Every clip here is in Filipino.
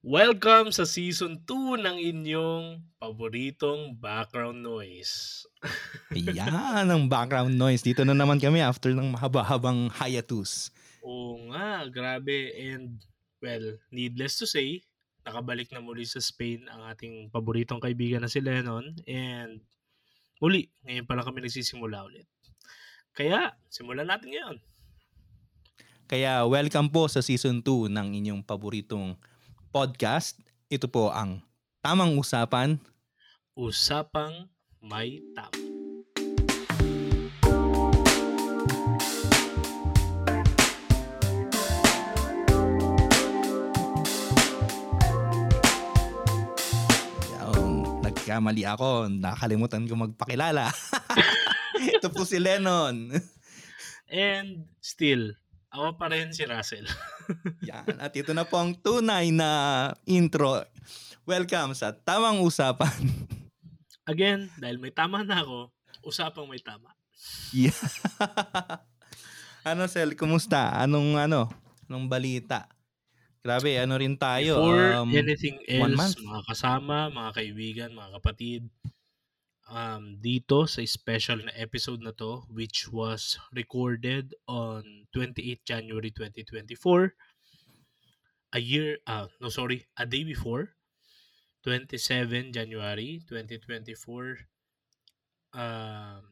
Welcome sa season 2 ng inyong paboritong background noise. Ayan ang background noise. Dito na naman kami after ng mahaba-habang hiatus. Oo nga, grabe. And well, needless to say, nakabalik na muli sa Spain ang ating paboritong kaibigan na si Lennon. And muli, ngayon pa lang kami nagsisimula ulit. Kaya, simulan natin ngayon. Kaya welcome po sa season 2 ng inyong paboritong podcast. Ito po ang Tamang Usapan. Usapang may tama. Yan, nagkamali ako. Nakalimutan ko magpakilala. Ito po si Lennon. And still, ako pa rin si Russell. Yan. At ito na po ang tunay na intro. Welcome sa Tamang Usapan. Again, dahil may tama na ako, usapang may tama. Yeah. ano Sel, kumusta? Anong ano? Anong balita? Grabe, ano rin tayo. Before um, anything else, mga kasama, mga kaibigan, mga kapatid, um, dito sa special na episode na to, which was recorded on 28 January 2024, a year, uh, no sorry, a day before, 27 January 2024, um,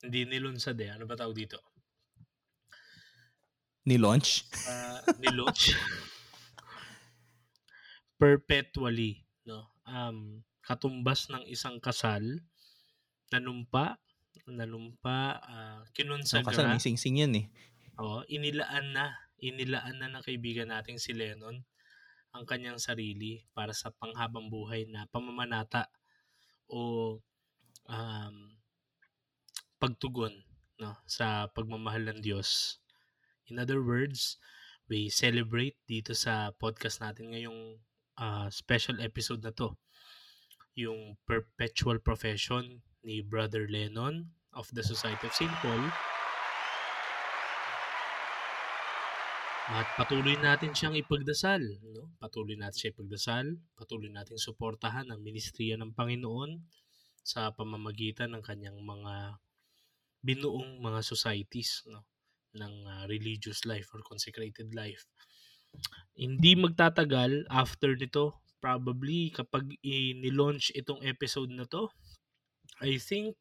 hindi nilunsad eh. Ano ba tawag dito? ni-launch. uh, nilaunch perpetually no um katumbas ng isang kasal nanumpa nanumpa uh, So, kinonsagra kasi may sing-sing yan eh. oh, inilaan na inilaan na ng kaibigan nating si Lennon ang kanyang sarili para sa panghabang buhay na pamamanata o um, pagtugon no sa pagmamahal ng Diyos. In other words, we celebrate dito sa podcast natin ngayong ah, special episode na to yung perpetual profession ni Brother Lennon of the Society of St. Paul at patuloy natin siyang ipagdasal no? patuloy natin siya ipagdasal patuloy natin suportahan ang ministriya ng Panginoon sa pamamagitan ng kanyang mga binuong mga societies no ng ah, religious life or consecrated life. Hindi magtatagal after nito, probably kapag i-launch itong episode na to, I think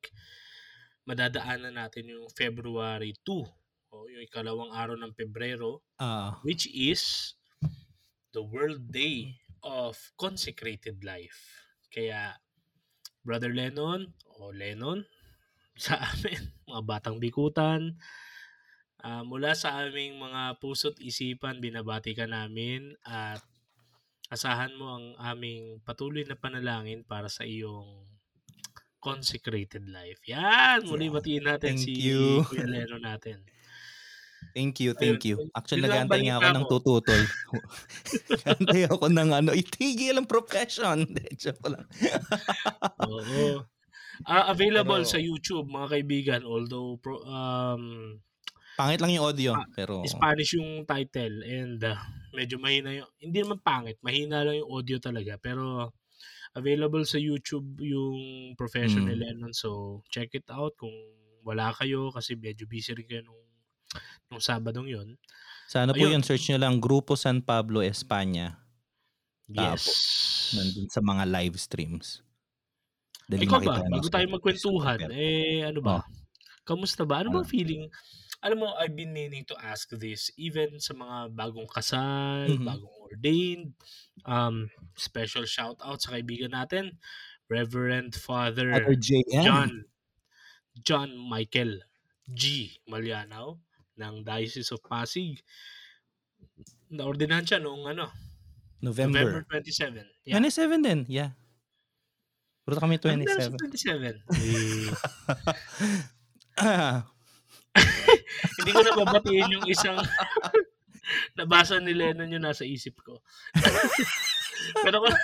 madadaanan natin yung February 2 o yung ikalawang araw ng Pebrero Ah, which is the World Day of Consecrated Life. Kaya Brother Lennon o Lennon sa amin, mga batang bikutan, ah, mula sa aming mga puso't isipan, binabati ka namin at asahan mo ang aming patuloy na panalangin para sa iyong consecrated life. Yan! Muli Yeah. batiin natin Thank si you. Kuya Lennon natin. thank you, thank you. Ayun, Actually, yun lang ang nagantay nga ako ng tututol. Nagantay ako ng ano, itigil ang profession. Hindi, joke lang. Oo. Ah, available Pero- sa YouTube, mga kaibigan. Although, pro, um, Pangit lang yung audio, Ah, pero Spanish yung title and uh, medyo mahina yung, hindi naman pangit, mahina lang yung audio talaga. Pero, available sa YouTube yung profession ni Mm. Lennon. So, check it out kung wala kayo kasi medyo busy rin kayo nung, nung Sabadong yun. sana po Ayun. yun, search nyo lang Grupo San Pablo Espanya. Yes. Tapos, Nandun sa mga live streams. Dali Ikaw ba, bago tayo magkwentuhan, eh ano ba? Oh. Kamusta ba? Ano Ano? feeling? Alam mo, I've been meaning to ask this even sa mga bagong kasal, Mhm. bagong ordained. Um, special shout out sa kaibigan natin, Reverend Father Father JM. John John Michael G. Malianaw ng Diocese of Pasig. Naordinahan siya noong ano, November November. 27. Yeah. 27 din, yeah. Puro kami Ano meron sa 27? 27. Hindi ko nababatiin yung isang nabasa ni Lennon yung nasa isip ko. pero kung,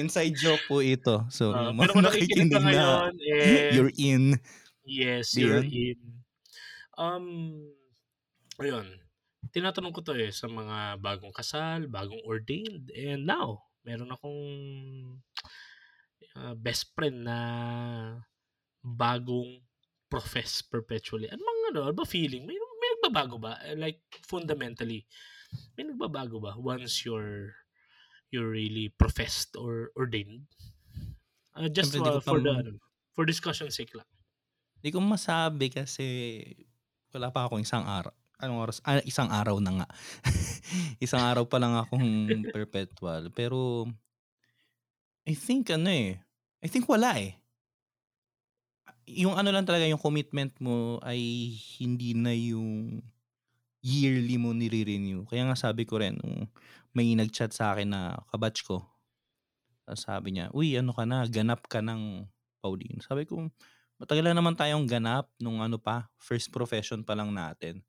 inside joke po ito. So, ah, yung pero mga kung nakikinig ka nakikinig na, ngayon, eh, you're in. yes, Di you're in. Um, ayun. tinatanong ko to eh sa mga bagong kasal, bagong ordained, and now, meron akong uh, best friend na bagong profess perpetually. Ano bang ano, ano ba feeling? May, may nagbabago ba? Like fundamentally, may nagbabago ba once you're you're really professed or ordained? Uh, just Siyempre, uh, for the ano, for discussion sake lang. Hindi ko masabi kasi wala pa akong isang araw. Anong oras? Ah, isang araw na nga. isang araw pa lang akong perpetual. Pero, I think ano eh. I think wala eh. Yung ano lang talaga, yung commitment mo ay hindi na yung yearly mo nire-renew. Kaya nga sabi ko rin, nung may nag-chat sa akin na kabatch ko, sabi niya, uy, ano ka na, ganap ka ng Pauline. Sabi ko, matagal na naman tayong ganap nung ano pa, first profession pa lang natin.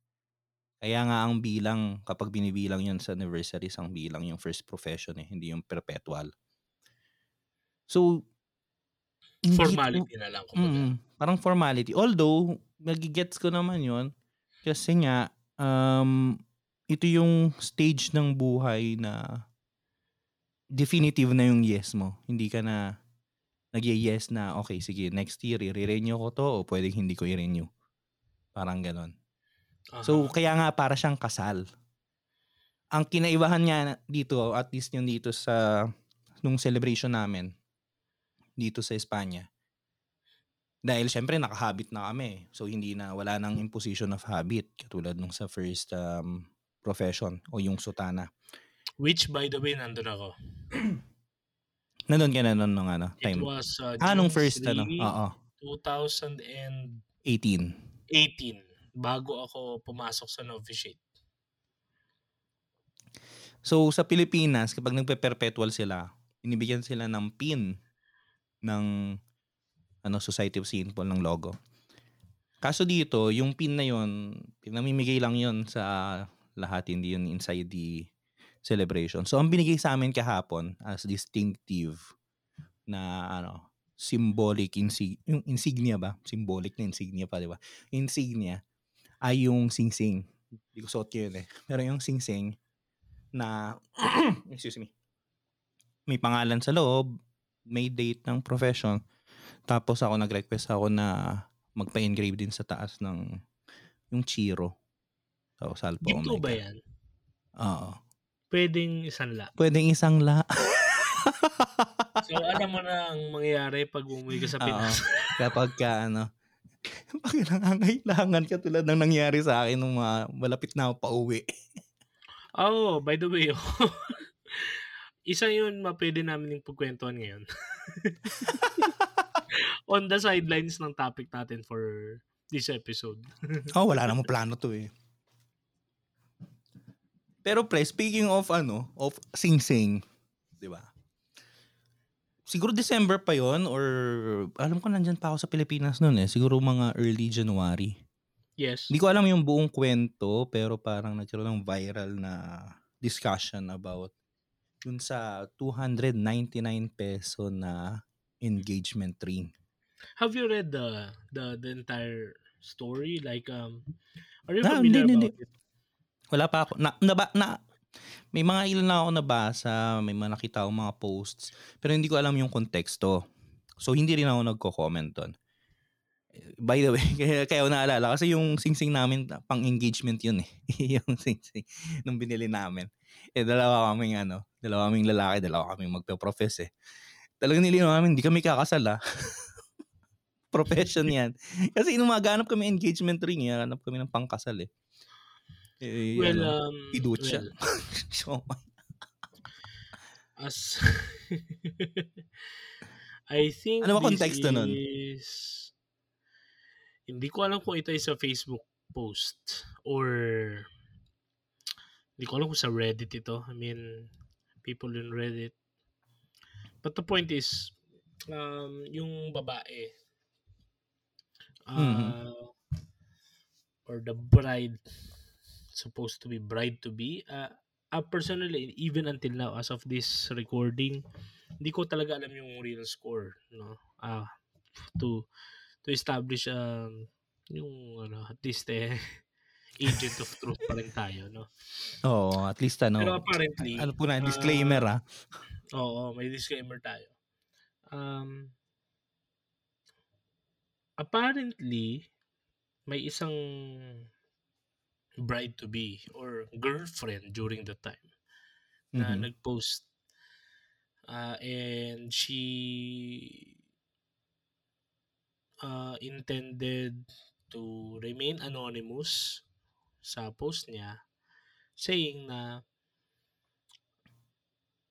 Kaya nga ang bilang, kapag binibilang yun sa anniversaries, ang bilang yung first profession eh, hindi yung perpetual. So, Formality na lang. kumbaga. Mm, parang formality. Although, nagigets ko naman yon kasi nga, um, ito yung stage ng buhay na definitive na yung yes mo. Hindi ka na nag-yes na, okay, sige, next year, i-renew ko to o pwedeng hindi ko i-renew. Parang ganon. So, Aha. kaya nga para siyang kasal. Ang kinaibahan niya dito, at least yung dito sa, nung celebration namin, dito sa Espanya, dahil syempre nakahabit na kami. So, hindi na, wala nang imposition of habit, katulad nung sa first um, profession o yung sutana. Which, by the way, nandun ako. Nandun ka na nun nung ano, It time. was uh, Ah, nung first, ano, 3, oo, 2018. 18. Bago ako pumasok sa novitiate. So, sa Pilipinas, kapag nagpe-perpetual sila, inibigyan sila ng pin ng ano, Society of St. Paul ng logo. Kaso dito, yung pin na yon pinamimigay lang yon sa lahat, hindi yun inside the celebration. So, ang binigay sa amin kahapon as distinctive na ano, symbolic insig yung insignia ba? Symbolic na insignia pa, di ba? Insignia ay yung sing-sing. Hindi ko suot yun eh. Pero yung sing-sing na, excuse me, may pangalan sa loob, may date ng profession, tapos ako nag-request ako na magpa-engrave din sa taas ng yung Chiro. So, Salpo Ginto Omega. ba yan? Oo. Pwedeng isang la. Pwedeng isang la. So, alam mo na ang mangyayari pag umuwi ka sa Oo. Pinas. Kapag ka, ano, pag nangangailangan ka tulad ng nangyari sa akin nung mga malapit na ako pauwi. oh, by the way, isa yun mapwede namin yung pagkwentuhan ngayon. On the sidelines ng topic natin for this episode. Oh, wala namang plano to eh. Pero pre, speaking of ano, of sing-sing, 'di ba? Siguro December pa 'yon or alam ko nandyan pa ako sa Pilipinas noon eh. Siguro mga early January. Yes. Hindi ko alam yung buong kwento pero parang nagkaroon ng viral na discussion about dun sa 299 peso na engagement ring. Have you read the the the entire story? Like, um, are you Ah, familiar hindi, hindi, about it? Wala pa ako. Na, na, na, may mga ilan na ako nabasa, may mga nakita akong mga posts, pero hindi ko alam yung konteksto. So, hindi rin ako nagko-comment doon. By the way, kaya, kaya ako naalala, kasi yung sing-sing namin, pang engagement yun eh. yung sing-sing nung binili namin. Eh, dalawa kaming ano, dalawa kaming lalaki, dalawa kaming magpe-profess eh. Talagang nilinaw namin, hindi kami kakasal ah. Profession yan. Kasi nung maganap kami engagement ring, eh, hanap kami ng pangkasal eh. Eh, Well, ano, um, Piducha. well, so, as I think Ano ba konteksto nun? is hindi ko alam kung ito ay sa Facebook post or hindi ko alam kung sa Reddit ito. I mean, people in Reddit. But the point is, um, yung babae, uh, Mhm. or the bride, supposed to be bride to be, uh, uh, personally, even until now, as of this recording, hindi ko talaga alam yung real score, no? Ah, to to establish um yung ano, at least eh agent of truth pa rin tayo, 'no? Oo, at least ano, Pero apparently, ano po na ah disclaimer, ah. Oo, may disclaimer tayo. Um apparently, may isang bride-to-be or girlfriend during the time na Mhm. nag-post, ah, and she uh, intended to remain anonymous sa post niya, saying na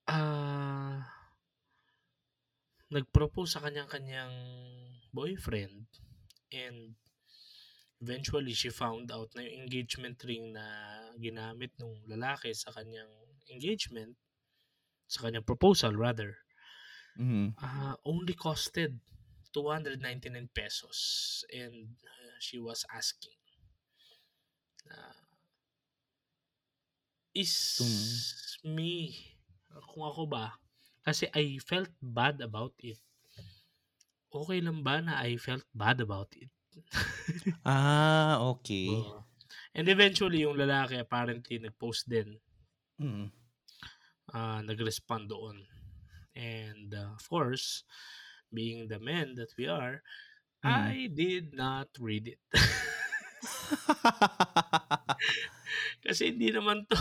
ah nag-propose sa kanyang-kanyang boyfriend and eventually she found out na yung engagement ring na ginamit nung lalaki sa kanyang engagement, sa kanyang proposal rather, Mhm. ah, only costed ₱299 and she was asking na is Tum me, kung ako ba, kasi I felt bad about it. Okey lang ba na I felt bad about it? Ah, okey. Oo. And eventually yung lalaki apparently nag-post din. Mm. Ah, nag-respond doon. And, uh, of course, being the men that we are, Mm. I did not read it. Kasi hindi naman 'to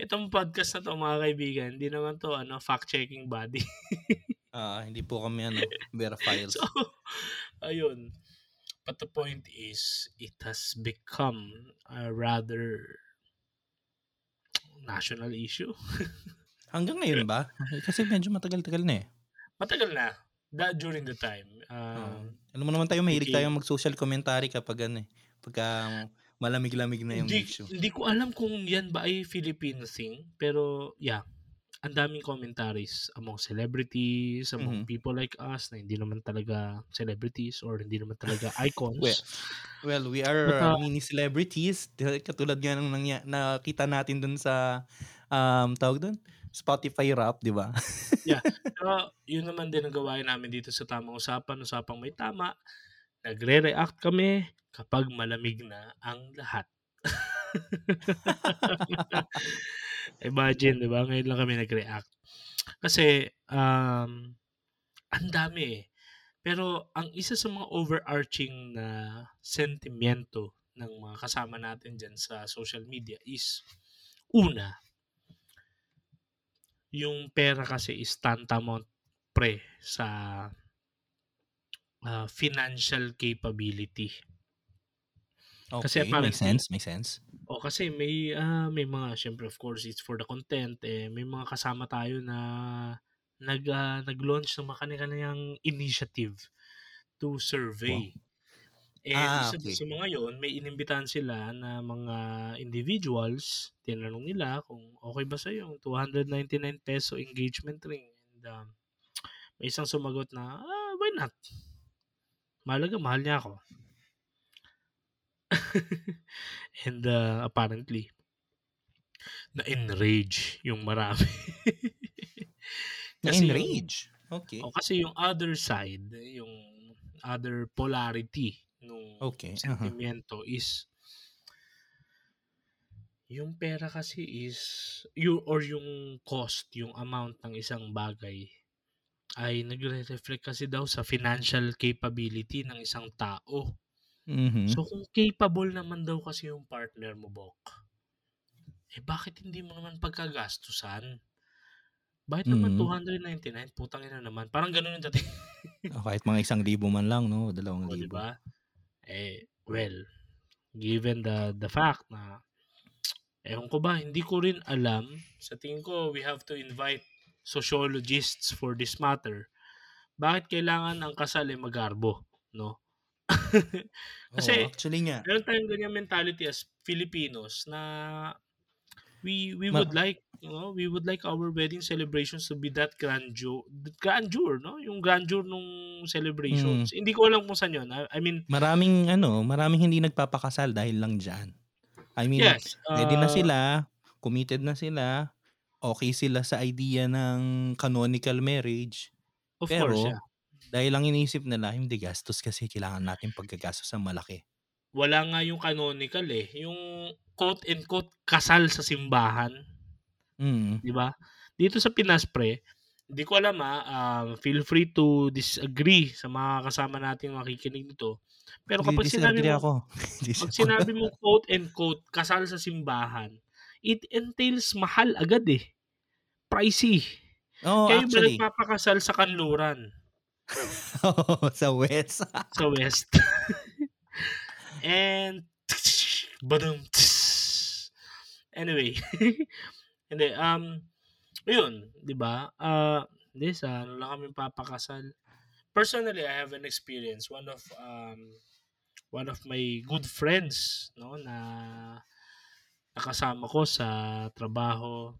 itong podcast na 'to mga kaibigan, hindi naman 'to ano, fact checking body. Oo, hindi po kami ano, veraphiles. So, ayun. But the point is, it has become a rather national issue. Hanggang ngayon ba? Kasi medyo matagal-tagal na, eh. Matagal na, that during the time, Oo. um, Alam mo naman tayo mahilig tayong mag-social commentary kapag ano, eh, pagka malamig-lamig na yung Hindi issue. hindi ko alam kung yan ba ay Filipino thing, pero yeah, ang daming commentaries among celebrities, among Mhm. people like us na hindi naman talaga celebrities or hindi naman talaga Well icons. well, we But, are uh mini celebrities, katulad nga ng nangya nakita natin dun sa, um, tawag dun, Spotify Wrapped, 'di ba? Yeah, pero yun naman din ang gawain namin dito sa Tamang Usapan, Usapang May Tama, nagre-react kami kapag malamig na ang lahat. Imagine 'di ba, ngayon lang kami nag-react. Kasi, um, ang dami, eh. Pero ang isa sa mga overarching na sentimyento ng mga kasama natin diyan sa social media is, una yung pera kasi is tantamount pre sa ah, financial capability. Kasi Okey, make apparently sense, make sense. oo, kasi may, ah, may mga siyempre of course it's for the content, eh, may mga kasama tayo na nag, ah, nag-launch ng mga kani-kaniyang initiative to Wow. survey. And Ah, isa okey. sa mga yun, may inimbitahan sila na mga individuals, tinanong nila kung okey ba sa'yo yung ₱299 engagement ring and, um, may isang sumagot na, "Ah, why not? Mahalaga mahal niya ako." And, uh, apparently na-enrage yung marami. Kasi yung Na-enrage? Okey. oo, kasi yung other side, yung other polarity nung Okey, uh-huh. sentimyento is yung pera kasi is yu or yung cost, yung amount ng isang bagay ay nagre-reflect kasi daw sa financial capability ng isang tao. Mhm. So, kung capable naman daw kasi yung partner mo, Bok, eh, bakit hindi mo naman pagkagastusan? Bakit naman Mhm. ₱299, putang ina naman, parang gano'n yung dating. Oh, kahit mga 1,000 man lang 'no, Oh, 'di 2,000. ba? Eh, well, given the the fact na ewan ko ba, hindi ko rin alam, sa tingin ko we have to invite sociologists for this matter. Bakit kailangan ang kasal ay magarbo, 'no? Kasi actually nga. meron tayong ganyang mentality as Filipinos na we we Ma would like, you know, we would like our wedding celebrations to be that grandeur grandeur 'no, yung grandeur nung Mm. celebrations. Hindi ko alam kung saan yun, I mean Maraming ano, maraming hindi nagpapakasal dahil lang diyan. I mean, Yes, ready na uh sila, committed na sila, okey sila sa idea ng canonical marriage, Of course, pero yeah. Dahil ang iniisip nila, hindi gastos kasi kailangan natin paggagastusan malaki. wala nga yung canonical eh. Yung quote and quote kasal sa simbahan. Mm. 'Di ba? Dito sa Pinas pre, hindi ko alam ah, um, feel free to disagree sa mga kasama nating makikinig nito. Pero kapag sinabi mo, ako. pag sinabi mo quote and quote kasal sa simbahan, it entails mahal agad eh. Pricey. Oo, Kayo ba actually. nagpapakasal sa kanluran? Oo, sa West. sa West. And badum. Anyway. Hindi um yun, 'di ba? Ah, hindi sa ano lang kami papakasal. Personally, I have an experience. One of um one of my good friends, no, na nakasama ko sa trabaho.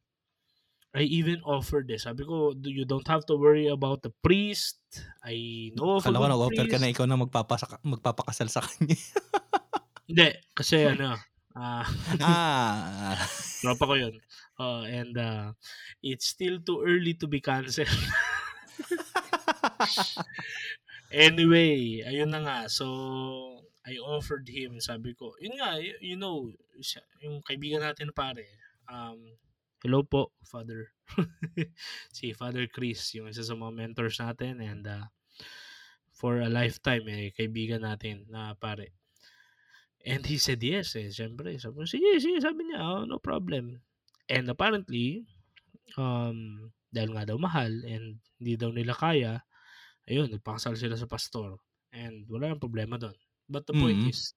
I even offered this. Sabi ko, "Do you don't have to worry about the priest. I know of a Akala ko good nag-offer ka priest." na ikaw na magpapasaka magpapakasal sa kanya. Hindi, kasi ano, ah, Ah. tropa ko 'yun. Oo, and uh, it's still too early to be canceled. Anyway, ayun na nga. So, I offered him, sabi ko, yun nga, you know, yung kaibigan natin na pare, um, hello po, Father. si Father Chris, yung isa sa mga mentors natin and uh, for a lifetime, eh, kaibigan natin na pare. And he said yes, eh, syempre. Sabi sige, sige, sabi niya, oh, no problem. And apparently, um, dahil nga daw mahal and hindi daw nila kaya, ayun, nagpakasal sila sa pastor. And wala nang problema doon. But the point Mm. is,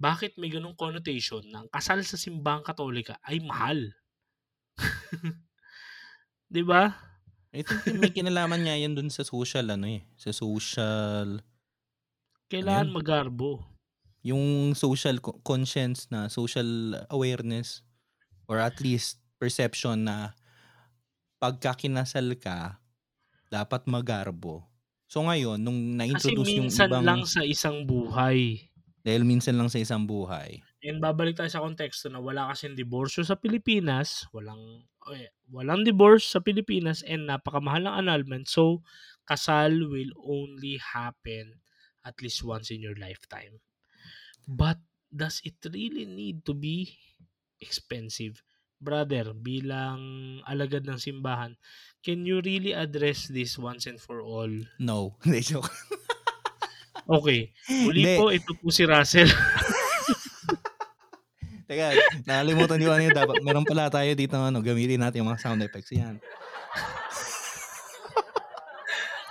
bakit may ganong connotation ang kasal sa simbahang katolika ay mahal? 'Di ba? I think may kinalaman nga yan dun sa social ano eh, sa social Kailangan yun? magarbo. yung social co- conscience na social awareness or at least perception na pagka kinasal ka dapat magarbo. So ngayon nung Kasi na-introduce yung minsan ibang lang sa isang buhay. dahil minsan lang sa isang buhay. And babalik tayo sa konteksto na wala kasing diborsyo sa Pilipinas, walang eh, walang divorce sa Pilipinas and napakamahal ng annulment. So, kasal will only happen at least once in your lifetime. But does it really need to be expensive? Brother, bilang alagad ng simbahan, can you really address this once and for all? No, hindi joke. Okay, muli Hindi. po, ito po si Russell. Teka, nakalimutan yung ano yun. Dapat, meron pala tayo dito ano, gamitin natin yung mga sound effects. Yan.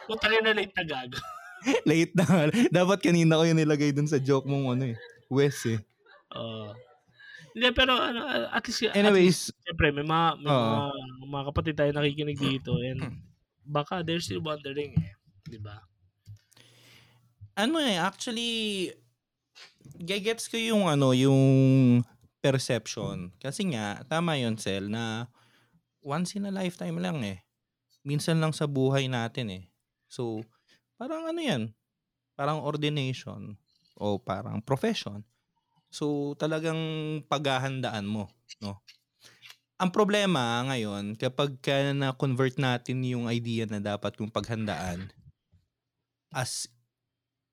Punta na late na gago. Late na. Dapat kanina ko yung nilagay dun sa joke mong ano eh. Wes eh. Oo. Hindi, pero ano, at least, at least Anyways, Siyempre, may mga, may Oo. mga, mga kapatid tayo nakikinig dito and baka they're still wondering eh. Di ba? ano eh, actually, gagets ko yung ano, yung perception. Kasi nga, tama yun, Sel, na once in a lifetime lang eh. Minsan lang sa buhay natin eh. So, parang ano yan, parang ordination o parang profession. So, talagang paghahandaan mo, no? Ang problema ngayon, kapag ka na-convert natin yung idea na dapat yung paghandaan as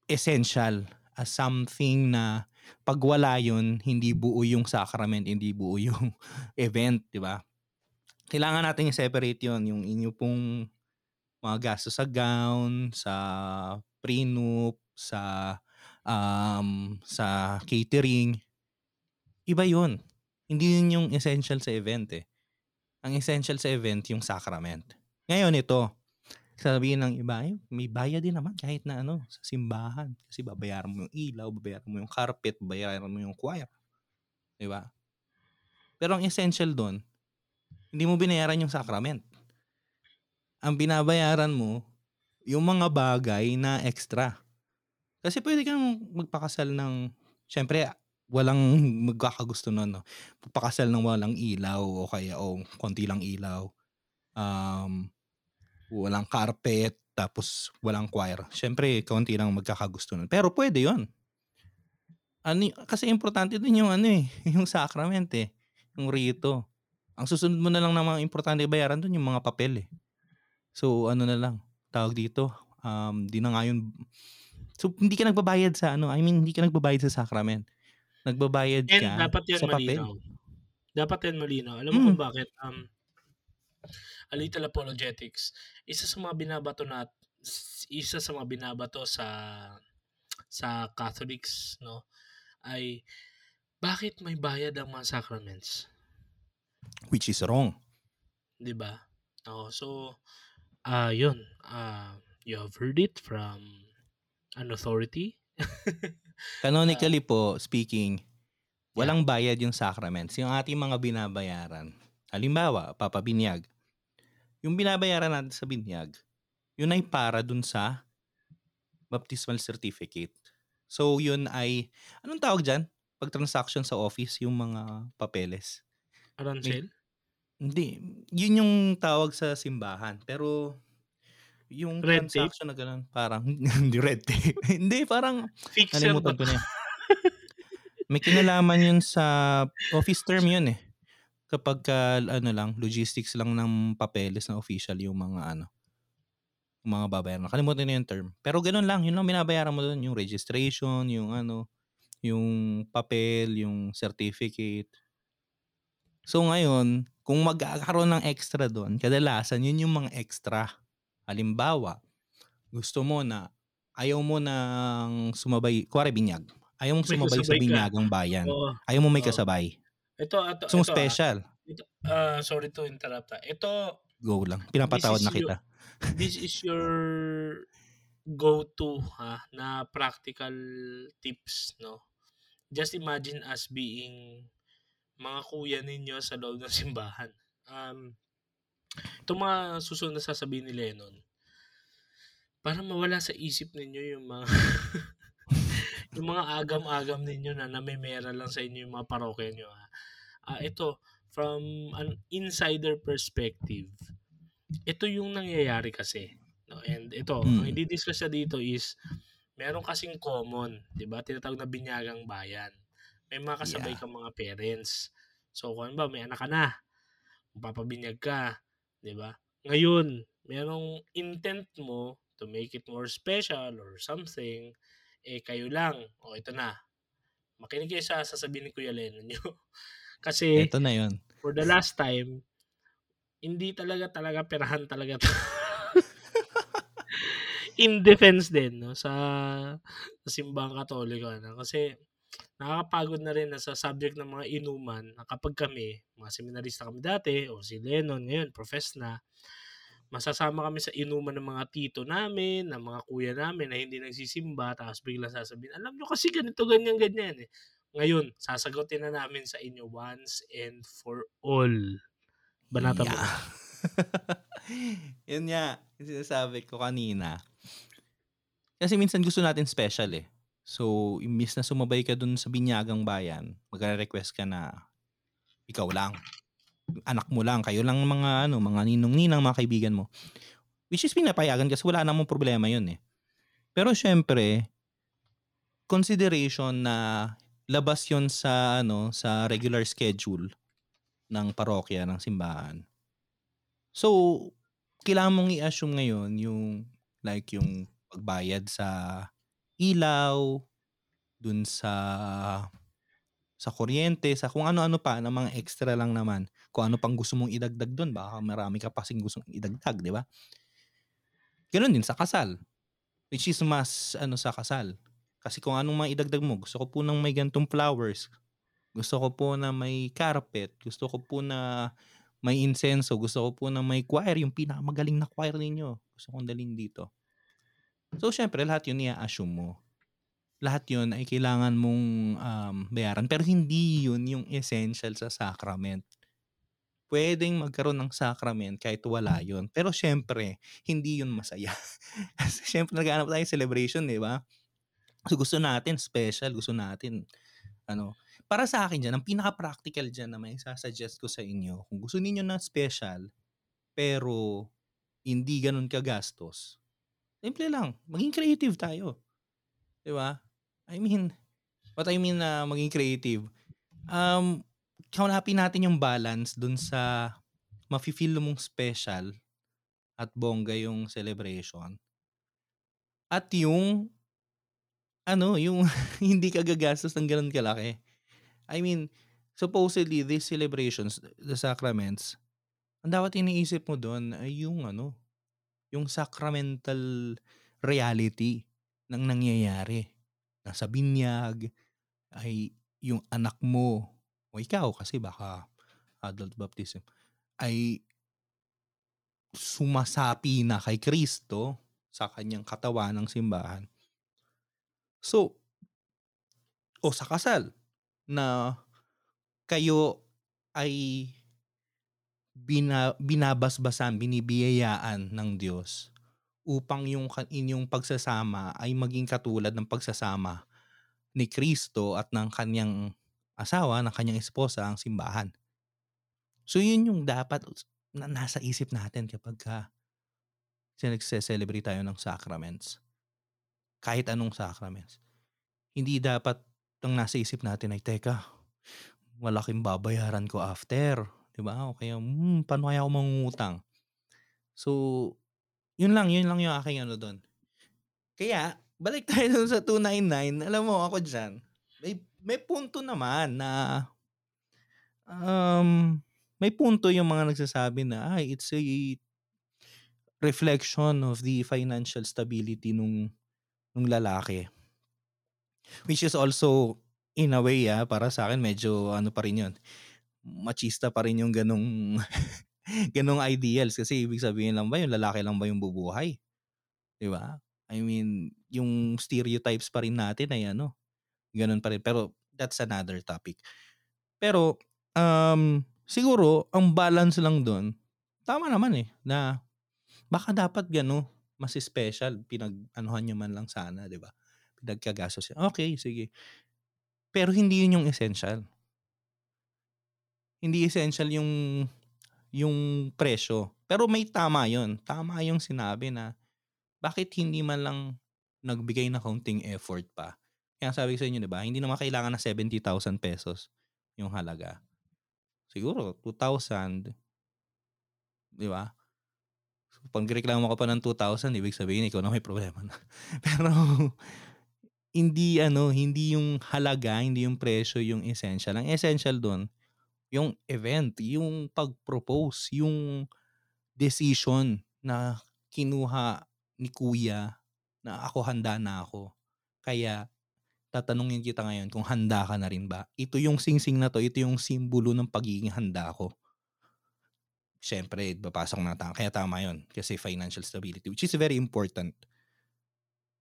essential, as something na pag wala yun, hindi buo yung sacrament, hindi buo yung event, di ba? Kailangan natin i-separate yun, yung inyo pong mga gastos sa gown, sa prenup, sa um, sa catering. Iba yun. Hindi yun yung essential sa event eh. Ang essential sa event yung sacrament. Ngayon ito, sabihin ng iba, eh, may bayad din naman kahit na ano, sa simbahan. Kasi babayaran mo yung ilaw, babayaran mo yung carpet, babayaran mo yung choir. Di ba? Pero ang essential doon, hindi mo binayaran yung sacrament. Ang binabayaran mo, yung mga bagay na extra. Kasi pwede kang magpakasal ng, syempre, walang magkakagusto nun, no? Pakasal ng walang ilaw o kaya o konti lang ilaw. Um, walang carpet, tapos walang choir. Syempre, konti lang magkakagusto nun. Pero pwede yon ano, kasi importante din yung ano eh, yung sacrament eh, yung rito. Ang susunod mo na lang ng mga importante bayaran dun yung mga papel eh. So ano na lang, tawag dito, um, di na nga yun, so hindi ka nagbabayad sa ano, I mean hindi ka nagbabayad sa sacrament. Nagbabayad And ka dapat yan sa papel. malinaw. Dapat yan malinaw. Alam mo Hmm. kung bakit? Um, a little apologetics. Isa sa mga binabato nat isa sa mga binabato sa sa Catholics, no, ay bakit may bayad ang mga sacraments? Which is wrong. 'Di ba? Oo, so, ah, yun, ah, you have heard it from an authority. Canonically Ah. po speaking, Yeah. walang bayad yung sacraments. Yung ating mga binabayaran, halimbawa, papabinyag. Yung binabayaran natin sa binyag, yun ay para dun sa baptismal certificate. So, yun ay, anong tawag diyan? 'Pag transaction sa office, yung mga papeles. Arancel? hindi, yun yung tawag sa simbahan. Pero, yung Red tape? transaction na gano'n, parang hindi red tape. Hindi, parang Fixer ba nalimutan ko na, eh. May kinalaman yun sa office term yun, eh. Kapagka ano lang, logistics lang ng papeles na official yung mga ano, yung mga babayaran. Nakalimutan na yung term. Pero gano'n lang, yun lang binabayaran mo dun, yung registration, yung ano, yung papel, yung certificate. So, ngayon, kung magkakaroon ng extra dun, kadalasan yun yung mga extra. Halimbawa, gusto mo na ayaw mo ng sumabay kunwari binyag, ayaw mong sumabay sa ka. binyagang bayan. Oo, Ayaw mo may kasabay. Ito, ito, ito, ah. special. Ito, ah, sorry to interrupt, ah. Ito, Go lang. this Pinapatawad is na your kita. this is your go-to, ha, na practical tips, no? Just imagine us being mga kuya ninyo sa loob ng simbahan. Um, itong mga susunod na sasabihin ni Lennon, para mawala sa isip ninyo yung mga yung mga agam-agam ninyo na namimera lang sa inyo yung mga parokya nyo. Ha. Ah, ito, from an insider perspective, ito yung nangyayari kasi. No? And ito, ang Mm. i-discuss na dito is, meron kasing common, di ba? Tinatawag na binyagang bayan. May mga kasabay Yeah. kang mga parents. So, kung ba, may anak ka na, papabinyag ka, di ba? Ngayon, merong intent mo to make it more special or something, eh kayo lang, o ito na, makinig kayo sa sasabihin ni Kuya Lennon nyo. Kasi, Eto na yun. for the last time, hindi talaga talaga perahan talaga to. In defense din no sa sa simbahang Katoliko ano kasi nakakapagod na rin na sa subject ng mga inuman na kapag kami, mga seminarista kami dati o si Lennon ngayon profess na, masasama kami sa inuman ng mga tito namin, ng mga kuya namin na hindi nagsisimba tapos biglang sasabihin, alam nyo kasi ganito, ganyan, ganyan eh. Ngayon, sasagutin na namin sa inyo once and for all. Banata mo Yeah. na. Yun nga, yung sinasabi ko kanina. Kasi minsan gusto natin special eh. So, imbis na sumabay ka dun sa binyagang bayan, magre-request ka na ikaw lang. Anak mo lang, kayo lang mga ano, mga ninong-ninang, mga kaibigan mo. Which is pinapayagan kasi wala namang problema yun eh. Pero syempre, consideration na labas yon sa ano sa regular schedule ng parokya ng simbahan. So, kailangan mong i-assume ngayon yung like yung pagbayad sa ilaw, dun sa sa kuryente, sa kung ano-ano pa na mga extra lang naman. Kung ano pang gusto mong idagdag doon, baka marami ka pa kasing gustong idagdag, di ba? Ganon din sa kasal. Which is mas ano sa kasal. Kasi kung anong maidagdag mo, gusto ko po ng may gantong flowers. Gusto ko po na may carpet. Gusto ko po na may insenso. Gusto ko po na may choir. Yung pinakamagaling na choir ninyo. Gusto kong dalhin dito. So, syempre, lahat yun i-assume mo. Lahat yun ay kailangan mong um, bayaran. Pero hindi yun yung essential sa sacrament. Pwedeng magkaroon ng sacrament kahit wala yun. Pero syempre, hindi yun masaya. Kasi syempre, naghanap tayo celebration, di ba? So, gusto natin special. Gusto natin, ano, para sa akin dyan, ang pinaka-practical dyan na may sasuggest ko sa inyo, kung gusto niyo na special, pero hindi ganun kagastos, simple lang, maging creative tayo. Di ba? I mean, what I mean na maging creative, um, hanapin natin yung balance dun sa mafe-feel mong special at bongga yung celebration. At yung ano, yung hindi ka gagastos ng ganun kalaki. I mean, supposedly these celebrations, the sacraments, ang dapat iniisip mo dun ay yung ano, yung sacramental reality ng nangyayari. Nasa binyag ay yung anak mo o ikaw kasi baka adult baptism ay sumasapi na kay Kristo sa kanyang katawan ng simbahan. So, o sa kasal na kayo ay bina, binabasbasan, binibiyayaan ng Diyos upang yung inyong pagsasama ay maging katulad ng pagsasama ni Kristo at ng kanyang asawa, ng kanyang esposa, ang simbahan. So yun yung dapat na nasa isip natin kapag ka nagse-celebrate tayo ng sacraments. Kahit anong sacraments. Hindi dapat ang nasa isip natin ay, teka, malaking babayaran ko after. 'di ba? O kaya, hmm, paano kaya ako mangungutang? So, yun lang, yun lang yung aking ano doon. Kaya, balik tayo dun sa 299. Alam mo, ako dyan, may, may punto naman na um, may punto yung mga nagsasabi na ay it's a reflection of the financial stability nung nung lalaki. Which is also in a way ah, para sa akin medyo ano pa rin 'yon. Machista pa rin yung ganong ganong ideals kasi ibig sabihin lang ba yung lalaki lang ba yung bubuhay? 'Di ba? I mean, yung stereotypes pa rin natin ay ano, ganun pa rin. Pero that's another topic. Pero um siguro ang balance lang doon, tama naman eh na baka dapat gano mas special pinag-anuhan niyo man lang sana, 'di ba? Pinagkagastos. Okay, sige. Pero hindi yun yung essential. Hindi essential yung yung presyo. Pero may tama yun. Tama yung sinabi na bakit hindi man lang nagbigay na counting effort pa. Kaya sabi ko sa inyo, di ba? Hindi naman kailangan ng 70,000 pesos yung halaga. Siguro, 2,000. Di ba? Pag reklamo ka pa ng 2,000, ibig sabihin, ikaw na may problema na. Pero, hindi ano, hindi yung halaga, hindi yung presyo yung essential. Ang essential doon, yung event, yung pag-propose, yung decision na kinuha ni kuya na ako handa na ako. Kaya tatanungin kita ngayon kung handa ka na rin ba? Ito yung singsing na to, ito yung simbolo ng pagiging handa ko. Siyempre, papasok na tama. Kaya tama yon Kasi financial stability, which is very important.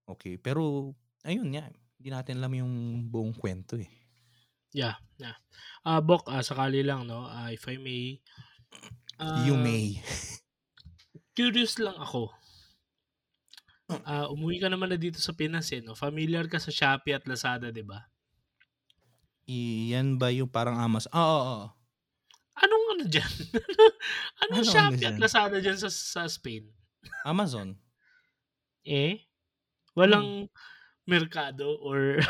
Okay, pero ayun nga, hindi natin alam yung buong kwento eh. Yeah, yeah. Ah, Bok, ah, sakali lang, no? Ah, if I may. You ah, may. Curious lang ako. Ah, umuwi ka naman na dito sa Pinas, eh, no? Familiar ka sa Shopee at Lazada, di ba? Iyan ba yung parang Amazon? Oo, oo, oo. Anong ano dyan? Ano ano Shopee at dyan? Lazada dyan sa, sa Spain? Amazon. Eh? Hmm. Walang merkado or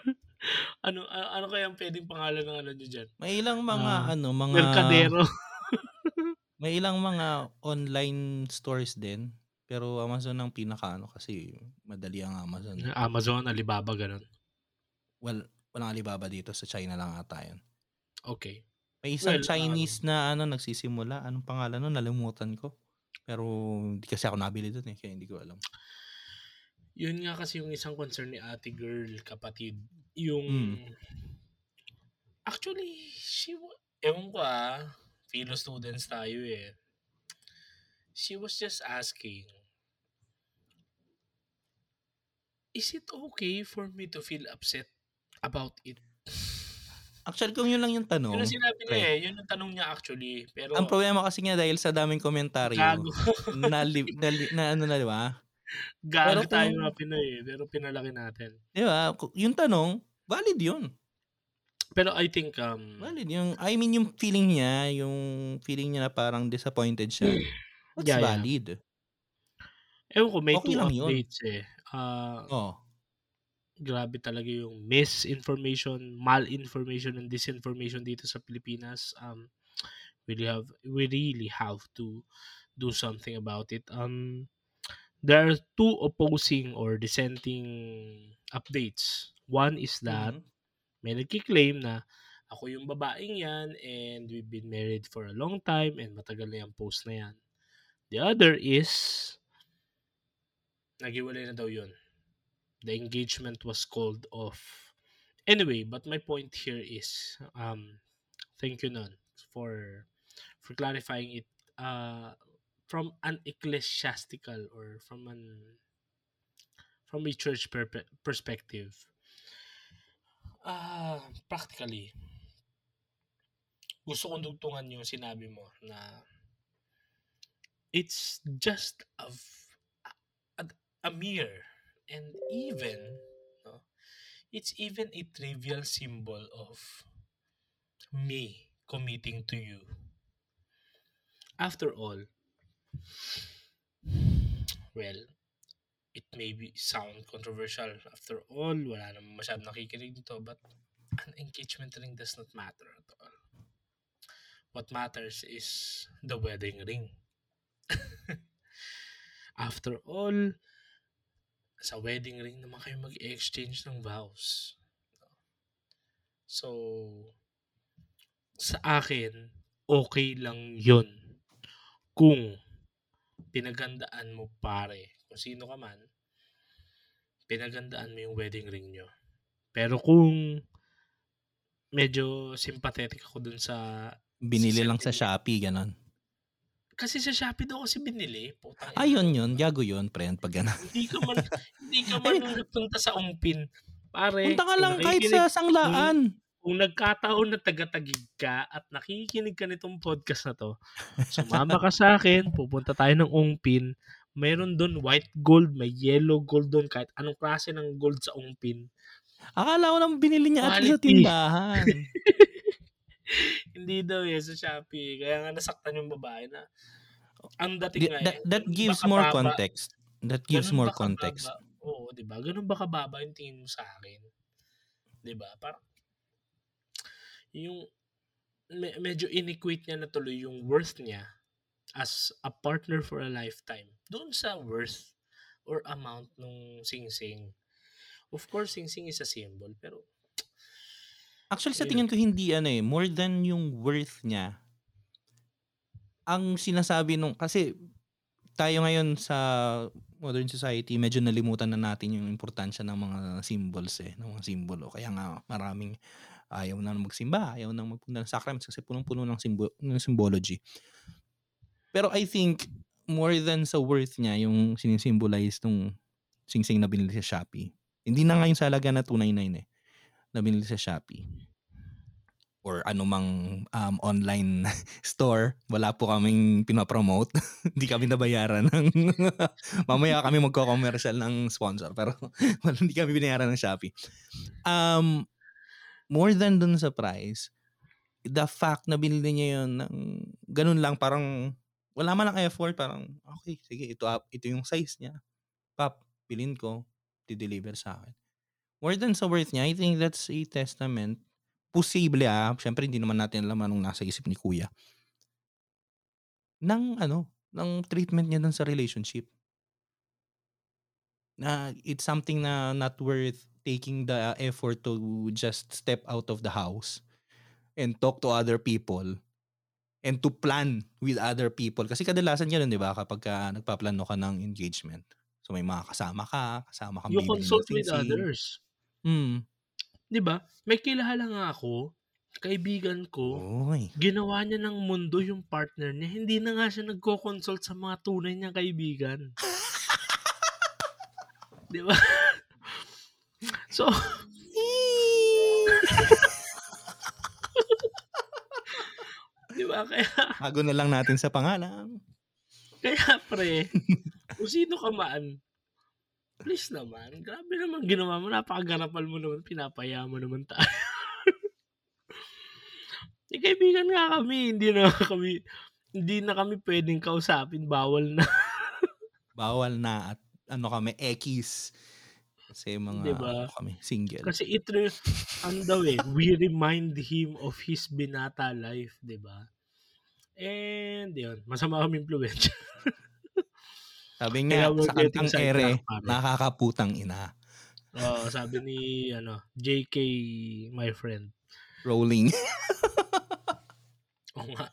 ano ano kaya ang pwedeng pangalan ng ano nyo dyan? May ilang mga Ah, ano, mga Merkadero. may ilang mga online stores din. Pero Amazon ang pinaka ano kasi madali ang Amazon. Amazon, Alibaba, ganun. Well, walang Alibaba dito sa China lang ata yun. Okay. May isang Well, Chinese na ano nagsisimula. Anong pangalan nun? Nalimutan ko. Pero hindi kasi ako nabili doon eh. Kaya hindi ko alam. Yun nga kasi yung isang concern ni ate girl, kapatid. Yung... Mm. Actually, she... wa- Ewan ko ah. Philo students tayo eh. She was just asking, is it okay for me to feel upset about it? Actually, kung yun lang yung tanong. Yun ang sinabi niya eh. Yun ang tanong niya actually. Pero, ang problema kasi nga dahil sa daming komentaryo, gago. na, li- na, li- na ano na, di ba? gago Pero tayo kung- mga Pinoy eh. Pero pinalaki natin. Di ba? Yung tanong, valid yun. Pero I think, um, Valid yung, I mean yung feeling niya, yung feeling niya na parang disappointed siya. That's Yeah, yeah. valid. ewan ko, may Okay two lang yun. updates eh. Ah, Oh. Grabe talaga yung misinformation, malinformation, and disinformation dito sa Pilipinas. Um, we really have, we really have to do something about it. Um, there are two opposing or dissenting updates. One is that Mhm. may nagkiklaim na ako yung babaeng yan and we've been married for a long time and matagal na yung post na yan. The other is, nagiwalay na daw yun. The engagement was called off. Anyway, but my point here is, um, thank you nun for for clarifying it uh, from an ecclesiastical or from an from a church per- perspective. Uh, practically, gusto kong dugtungan yung sinabi mo na it's just a, a, a mere and even no, it's even a trivial symbol of me committing to you. After all, well, it may be sound controversial. After all, wala naman masyadong nakikinig dito, but an engagement ring does not matter at all. What matters is the wedding ring. After all, sa wedding ring naman kayo mag-exchange ng vows. So, sa akin, okay lang yun. Kung pinagandaan mo pare, kung sino ka man, pinagandaan mo yung wedding ring nyo. Pero kung medyo sympathetic ako dun sa Binili lang sa Shopee, ganon. Kasi sa Shopee daw kasi binili. Putang Ayun yun, gago yun, friend, pag gano'n. hindi ka man, hindi ka man nagpunta sa umpin. Pare, Punta ka lang kahit sa sanglaan. Kung, kung nagkataon na taga-tagig ka at nakikinig ka nitong podcast na to, sumama ka sa akin, pupunta tayo ng umpin, meron doon white gold, may yellow gold doon, kahit anong klase ng gold sa umpin. Akala ko nang binili niya at sa Quality. tindahan. Hindi daw eh, sa Shopee. Kaya nga nasaktan yung babae na ang dating nga that, eh, that gives more kababa? context. That gives Ganun more context. kababa? Oo, di ba? Ganun ba kababa yung tingin mo sa akin? Di ba? Parang, yung, me- medyo inequate niya na tuloy yung worth niya as a partner for a lifetime. Doon sa worth or amount nung sing-sing. Of course, sing-sing is a symbol, pero Actually, sa tingin ko hindi ano eh, more than yung worth niya. Ang sinasabi nung, kasi tayo ngayon sa modern society, medyo nalimutan na natin yung importansya ng mga symbols eh, ng mga simbolo. Kaya nga maraming ayaw na magsimba, ayaw na magpunta ng sacraments kasi punong-puno ng, symbol, ng symbology. Pero I think more than sa worth niya, yung sinisimbolize nung sing-sing na binili sa Shopee. Hindi na nga yung sa halaga na 299 eh na binili sa Shopee or anumang um, online store, wala po kaming pinapromote. Hindi kami nabayaran ng... Mamaya kami magko-commercial ng sponsor, pero wala, hindi kami binayaran ng Shopee. Um, more than dun sa price, the fact na binili niya yun ng ganun lang, parang wala man lang effort, parang okay, sige, ito, ito yung size niya. Pap, bilin ko, di-deliver sa akin more than sa worth niya, I think that's a testament. Posible ah, syempre hindi naman natin alam anong nasa isip ni kuya. Ng ano, ng treatment niya dun sa relationship. Na it's something na not worth taking the effort to just step out of the house and talk to other people and to plan with other people. Kasi kadalasan yun, di ba, kapag ka nagpaplano ka ng engagement. So may mga kasama ka, kasama kang you consult with others. Hmm. 'Di ba? May kilala nga ako, kaibigan ko, Uy. ginawa niya ng mundo yung partner niya. Hindi na nga siya nagko-consult sa mga tunay niyang kaibigan. 'Di ba? So, di ba? Kaya, Bago na lang natin sa pangalan. kaya pre, kung sino ka man, please naman, grabe naman ginawa mo, napakagarapal mo naman, pinapaya mo naman tayo. Eh, kaibigan nga kami, hindi na kami, hindi na kami pwedeng kausapin, bawal na. Bawal na at ano kami, ekis. Kasi mga Diba? ano kami, single. Kasi it, re- ano daw eh, we remind him of his binata life, di ba? And yun, masama kami influensya. Sabi we're sa kantang ere, nakakaputang ina. Oo, sabi ni ano, JK, my friend. Rolling. Oo nga.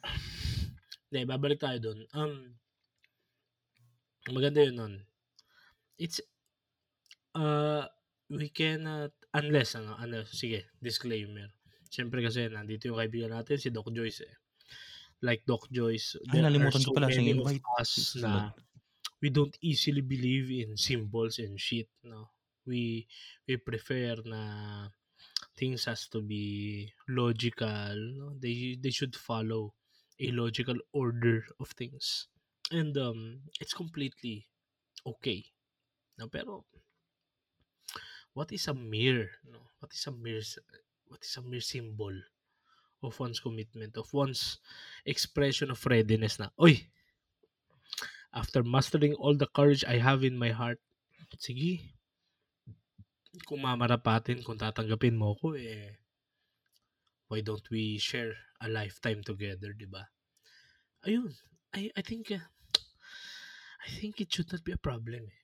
Hindi, babalik tayo dun. Um, maganda yun nun. It's, uh, we cannot, unless, ano, ano, sige, disclaimer. Siyempre kasi, nandito yung kaibigan natin, si Doc Joyce eh. Like Doc Joyce, Ay, there are nalimutan ko so pala siyang many of us na we don't easily believe in symbols and shit, no? We, we prefer na things has to be logical, no? They, they should follow a logical order of things. And um, it's completely okay. No, pero what is a mere, no? What is a mere what is a mere symbol of one's commitment, of one's expression of readiness na, oy, after mastering all the courage I have in my heart, sige, kung mamarapatin, kung tatanggapin mo ko, eh, why don't we share a lifetime together, di ba? Ayun, I, I think, uh, I think it should not be a problem, eh.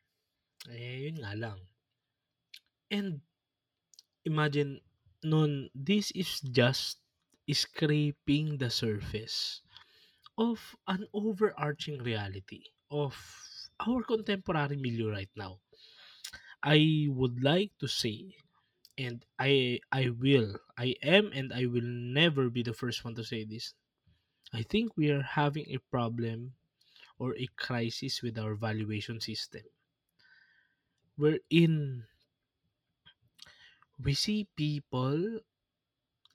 Eh, yun nga lang. And, imagine, nun, this is just scraping the surface of an overarching reality of our contemporary milieu right now. I would like to say, and I I will, I am, and I will never be the first one to say this. I think we are having a problem or a crisis with our valuation system. Wherein we see people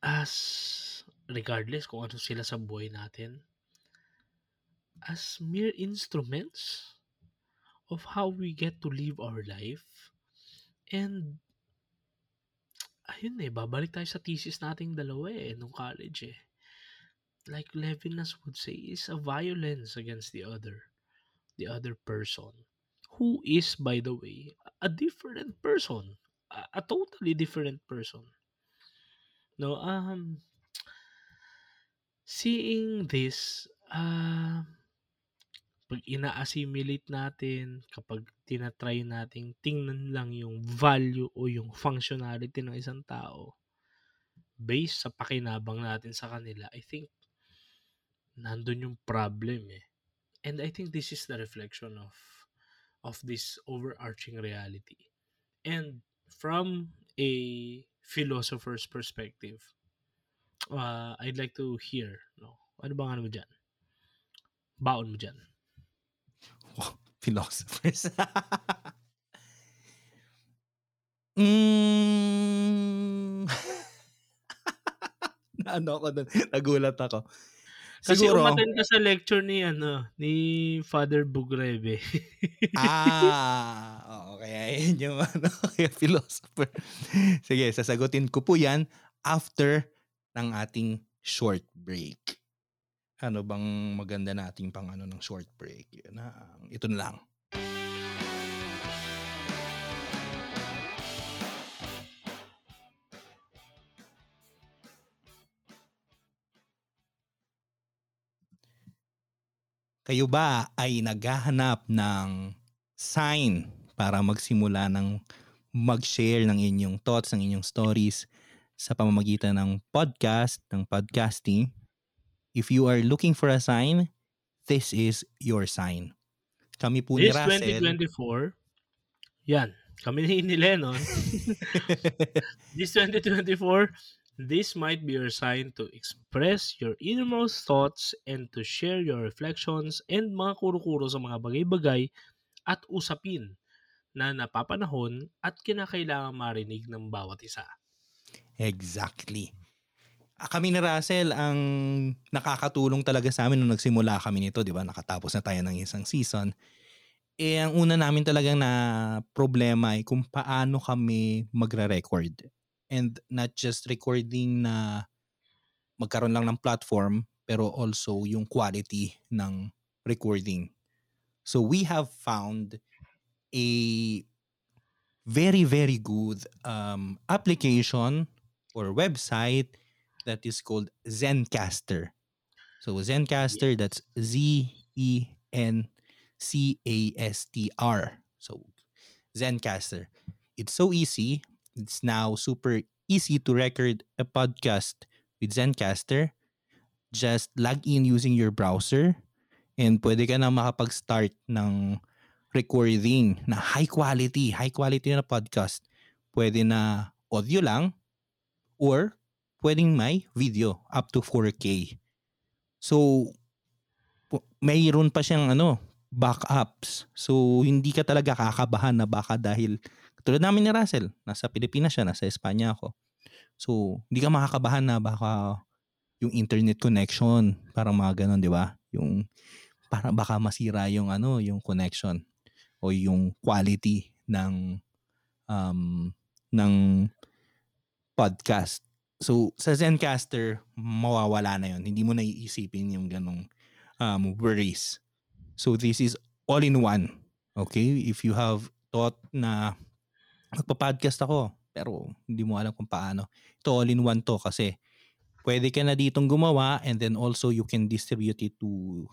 as regardless kung ano sila sa buhay natin as mere instruments of how we get to live our life. And ayun eh babalik tayo sa thesis nating dalawa eh nung college eh. Like Levinas would say is a violence against the other the other person who is by the way a different person a, a totally different person. No um seeing this uh, pag ina-assimilate natin kapag tinatry nating tingnan lang yung value o yung functionality ng isang tao based sa pakinabang natin sa kanila I think nandun yung problem eh. And I think this is the reflection of of this overarching reality. And from a philosopher's perspective uh, I'd like to hear no? Ano bang ano mo dyan? Baon mo dyan Philosophers. mm. ano ako dun? Nagulat ako. Kasi Siguro, umattend ka sa lecture ni ano ni Father Bugrebe. ah, oo, kaya yun yung ano, kaya philosopher. Sige, sasagutin ko po yan after ng ating short break. Ano bang maganda nating pang ano ng short break? Na, ito na lang. Kayo ba ay naghahanap ng sign para magsimula ng mag-share ng inyong thoughts, ng inyong stories sa pamamagitan ng podcast, ng podcasting? If you are looking for a sign, this is your sign. Kami po ni This Russell. 2024, yan, kami ni ni Lennon. This 2024, this might be your sign to express your innermost thoughts and to share your reflections and mga kuro-kuro sa mga bagay-bagay at usapin na napapanahon at kinakailangan marinig ng bawat isa. Exactly. Ah, Kami ni Russell ang nakakatulong talaga sa amin nung nagsimula kami nito, di ba? Nakatapos na tayo ng isang season. Eh, ang una namin talagang na problema ay kung paano kami magre-record. And not just recording na magkaroon lang ng platform, pero also yung quality ng recording. So we have found a very, very good um, application or website that is called Zencaster. So Zencaster, that's Z E N C A S T R. So Zencaster. It's so easy. It's now super easy to record a podcast with Zencaster. Just log in using your browser and pwede ka na makapag-start ng recording na high quality, high quality na podcast. Pwede na audio lang or pwedeng may video up to 4K. So, mayroon pa siyang ano, backups. So, hindi ka talaga kakabahan na baka dahil, tulad namin ni Russell, nasa Pilipinas siya, nasa Espanya ako. So, hindi ka makakabahan na baka yung internet connection, parang mga ganun, di ba? Yung, para baka masira yung ano, yung connection o yung quality ng um, ng podcast. So, sa Zencaster, mawawala na yon Hindi mo na iisipin yung ganong um, worries. So, this is all in one. Okay? If you have thought na magpa-podcast ako, pero hindi mo alam kung paano, ito all in one to kasi pwede ka na ditong gumawa and then also you can distribute it to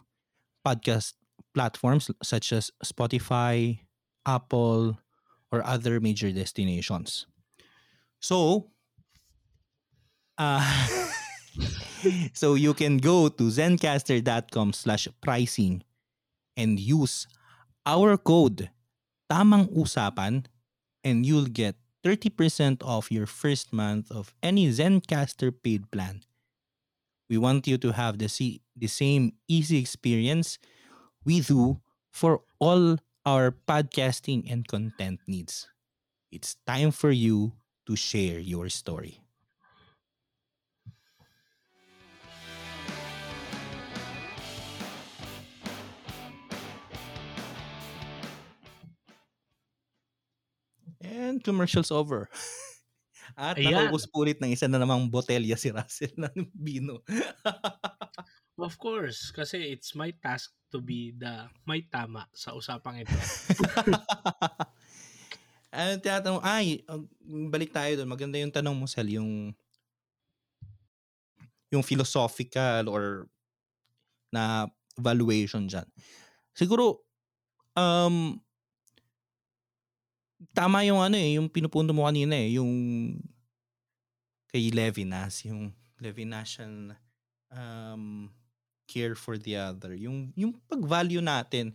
podcast platforms such as Spotify, Apple, or other major destinations. So, uh, so you can go to zencaster.com slash pricing and use our code tamang usapan and you'll get 30% off your first month of any Zencaster paid plan. We want you to have the, the same easy experience we do for all our podcasting and content needs. It's time for you to share your story. And commercials over. At Ayan. nakaubos po ulit ng isa na namang botelya si Russell ng bino. of course, kasi it's my task to be the may tama sa usapang ito. ano tinatanong, ay, balik tayo doon. Maganda yung tanong mo, Sel, yung yung philosophical or na valuation dyan. Siguro, um, tama yung ano eh, yung pinupunto mo kanina eh, yung kay Levinas, yung Levinasian um, care for the other. Yung, yung pag-value natin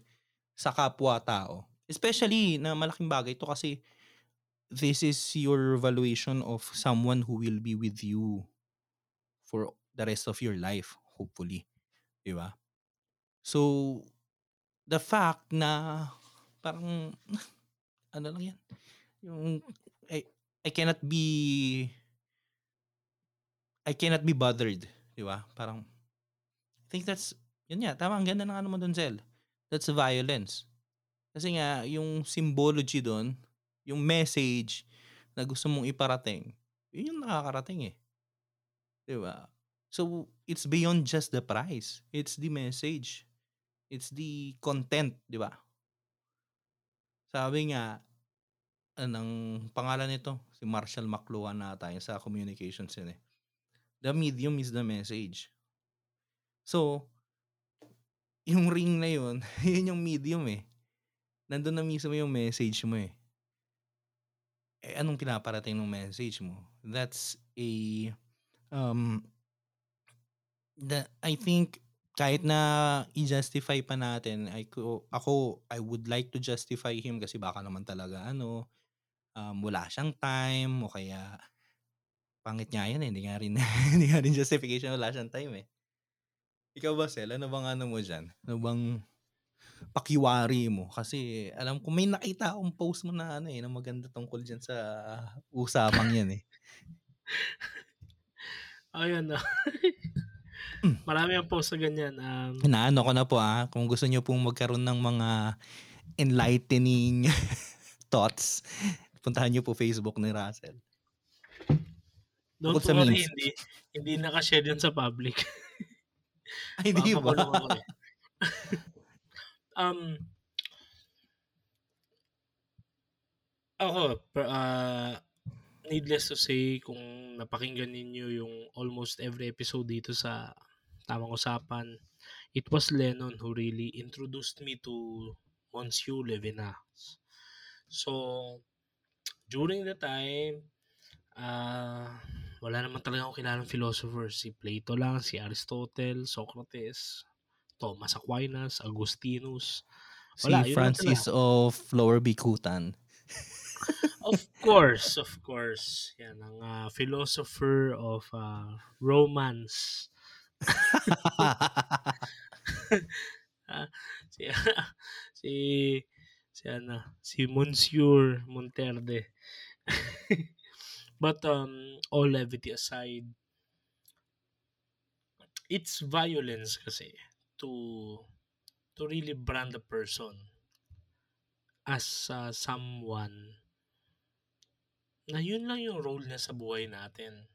sa kapwa-tao. Especially na malaking bagay ito kasi this is your valuation of someone who will be with you for the rest of your life, hopefully. Di ba? So, the fact na parang ano lang yan, yung I, I cannot be I cannot be bothered, di ba? Parang I think that's yun nga, tama ang ganda ng ano mo doon, Zel. That's violence. Kasi nga, yung symbology doon, yung message na gusto mong iparating, yun yung nakakarating eh. Di ba? So, it's beyond just the price. It's the message. It's the content, di ba? Sabi nga, anong pangalan nito? Si Marshall McLuhan na tayo sa communications yun eh. The medium is the message. So, yung ring na yun, yun yung medium eh. Nandun na mismo yung message mo eh. Eh, anong pinaparating ng message mo? That's a, um, the, I think kahit na i-justify pa natin, I, ako, I would like to justify him kasi baka naman talaga ano, um, wala siyang time o kaya pangit nga yan eh, hindi nga rin, hindi nga rin justification wala siyang time eh. Ikaw ba, Sel? Ano bang ano mo dyan? Ano bang pakiwari mo? Kasi alam ko may nakita akong post mo na ano eh, na maganda tungkol dyan sa usapang yan eh. Ayun na. Marami ang post sa ganyan. Um, Inaano ko na po ah, kung gusto niyo pong magkaroon ng mga enlightening thoughts, puntahan niyo po Facebook ni Russell. Don't Bukod worry, hindi, hindi nakashare yun sa public. Ay, hindi ba? um, ako, uh, needless to say, kung napakinggan ninyo yung almost every episode dito sa tamang usapan, it was Lennon who really introduced me to Monsieur Levinas. So, during the time, uh, wala naman talaga akong kilalang philosopher. Si Plato lang, si Aristotle, Socrates, Thomas Aquinas, Augustinus. Wala, Si Francis of Lower Bicutan. Of course, of course. Yan ang ah, philosopher of ah, romance. Si si si ano, si Monsieur Monterde. But um all levity aside, it's violence kasi to to really brand a person as uh, someone na yun lang yung role niya sa buhay natin.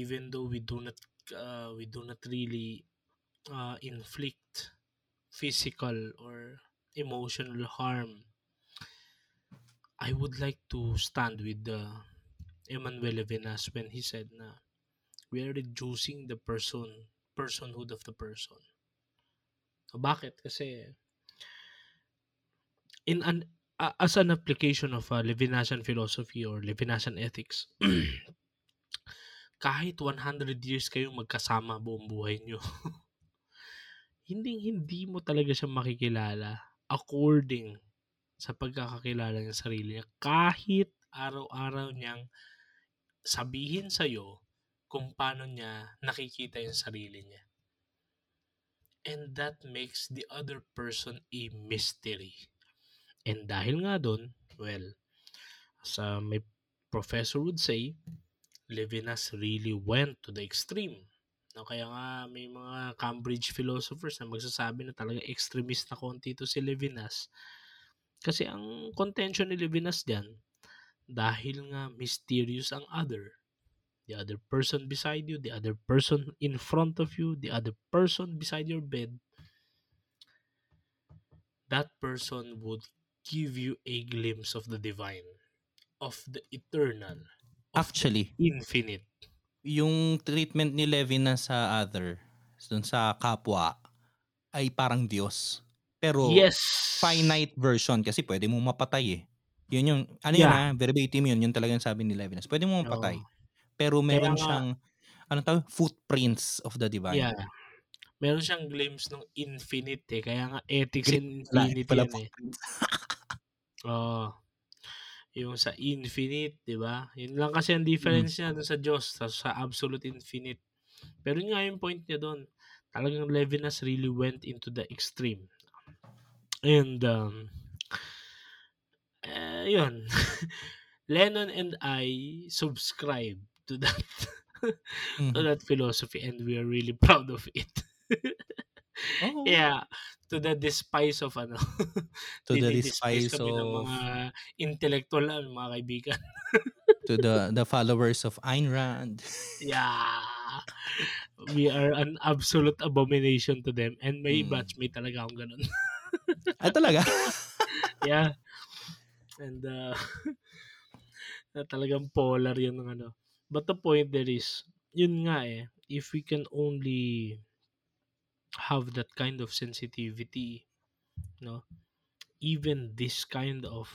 Even though we do not uh, we do not really uh, inflict physical or emotional harm. I would like to stand with the Emmanuel Levinas when he said na we are reducing the person personhood of the person. So, bakit? Kasi in an a- as an application of uh, Levinasian philosophy or Levinasian ethics, kahit 100 years kayong magkasama buong buhay nyo, hindi hindi mo talaga siya makikilala according sa pagkakakilala sa sarili niya. Kahit araw-araw niyang sabihin sa'yo kung paano niya nakikita yung sarili niya. And that makes the other person a mystery. And dahil nga doon, well, as uh, my professor would say, Levinas really went to the extreme. No, kaya nga may mga Cambridge philosophers na magsasabi na talaga extremist na konti to si Levinas. Kasi ang contention ni Levinas diyan, dahil nga mysterious ang other. The other person beside you, the other person in front of you, the other person beside your bed, that person would give you a glimpse of the divine, of the eternal, Actually, infinite. yung treatment ni Levinas sa other, dun sa kapwa, ay parang Diyos. Pero yes. finite version kasi pwede mo mapatay eh. Yun yung, ano yun Yeah. ha, verbatim yun, yun talagang sabi ni Levinas. Pwede mo mapatay. Oo. Pero meron nga- siyang, ano tawag, footprints of the divine. Yeah. Meron siyang glimpse ng infinite eh. Kaya nga ethics Gri- in infinity pala yan eh. Oo. Yung sa infinite, di ba? Yun lang kasi ang difference Mm. niya dun sa Diyos, sa, sa absolute infinite. Pero yun nga yung point niya doon. Talagang Levinas really went into the extreme. And, um, eh, yun. Lennon and I subscribe to that to Mhm. that philosophy and we are really proud of it. Oo. yeah, to the despise of ano. To the despise of, mga intellectual na mga kaibigan. to the the followers of Ayn Rand. Yeah. We are an absolute abomination to them and may Mm. batchmate talaga akong ganun. ah, talaga? yeah. And uh, na talagang polar yun ng ano. But the point there is, yun nga eh, if we can only have that kind of sensitivity, no, even this kind of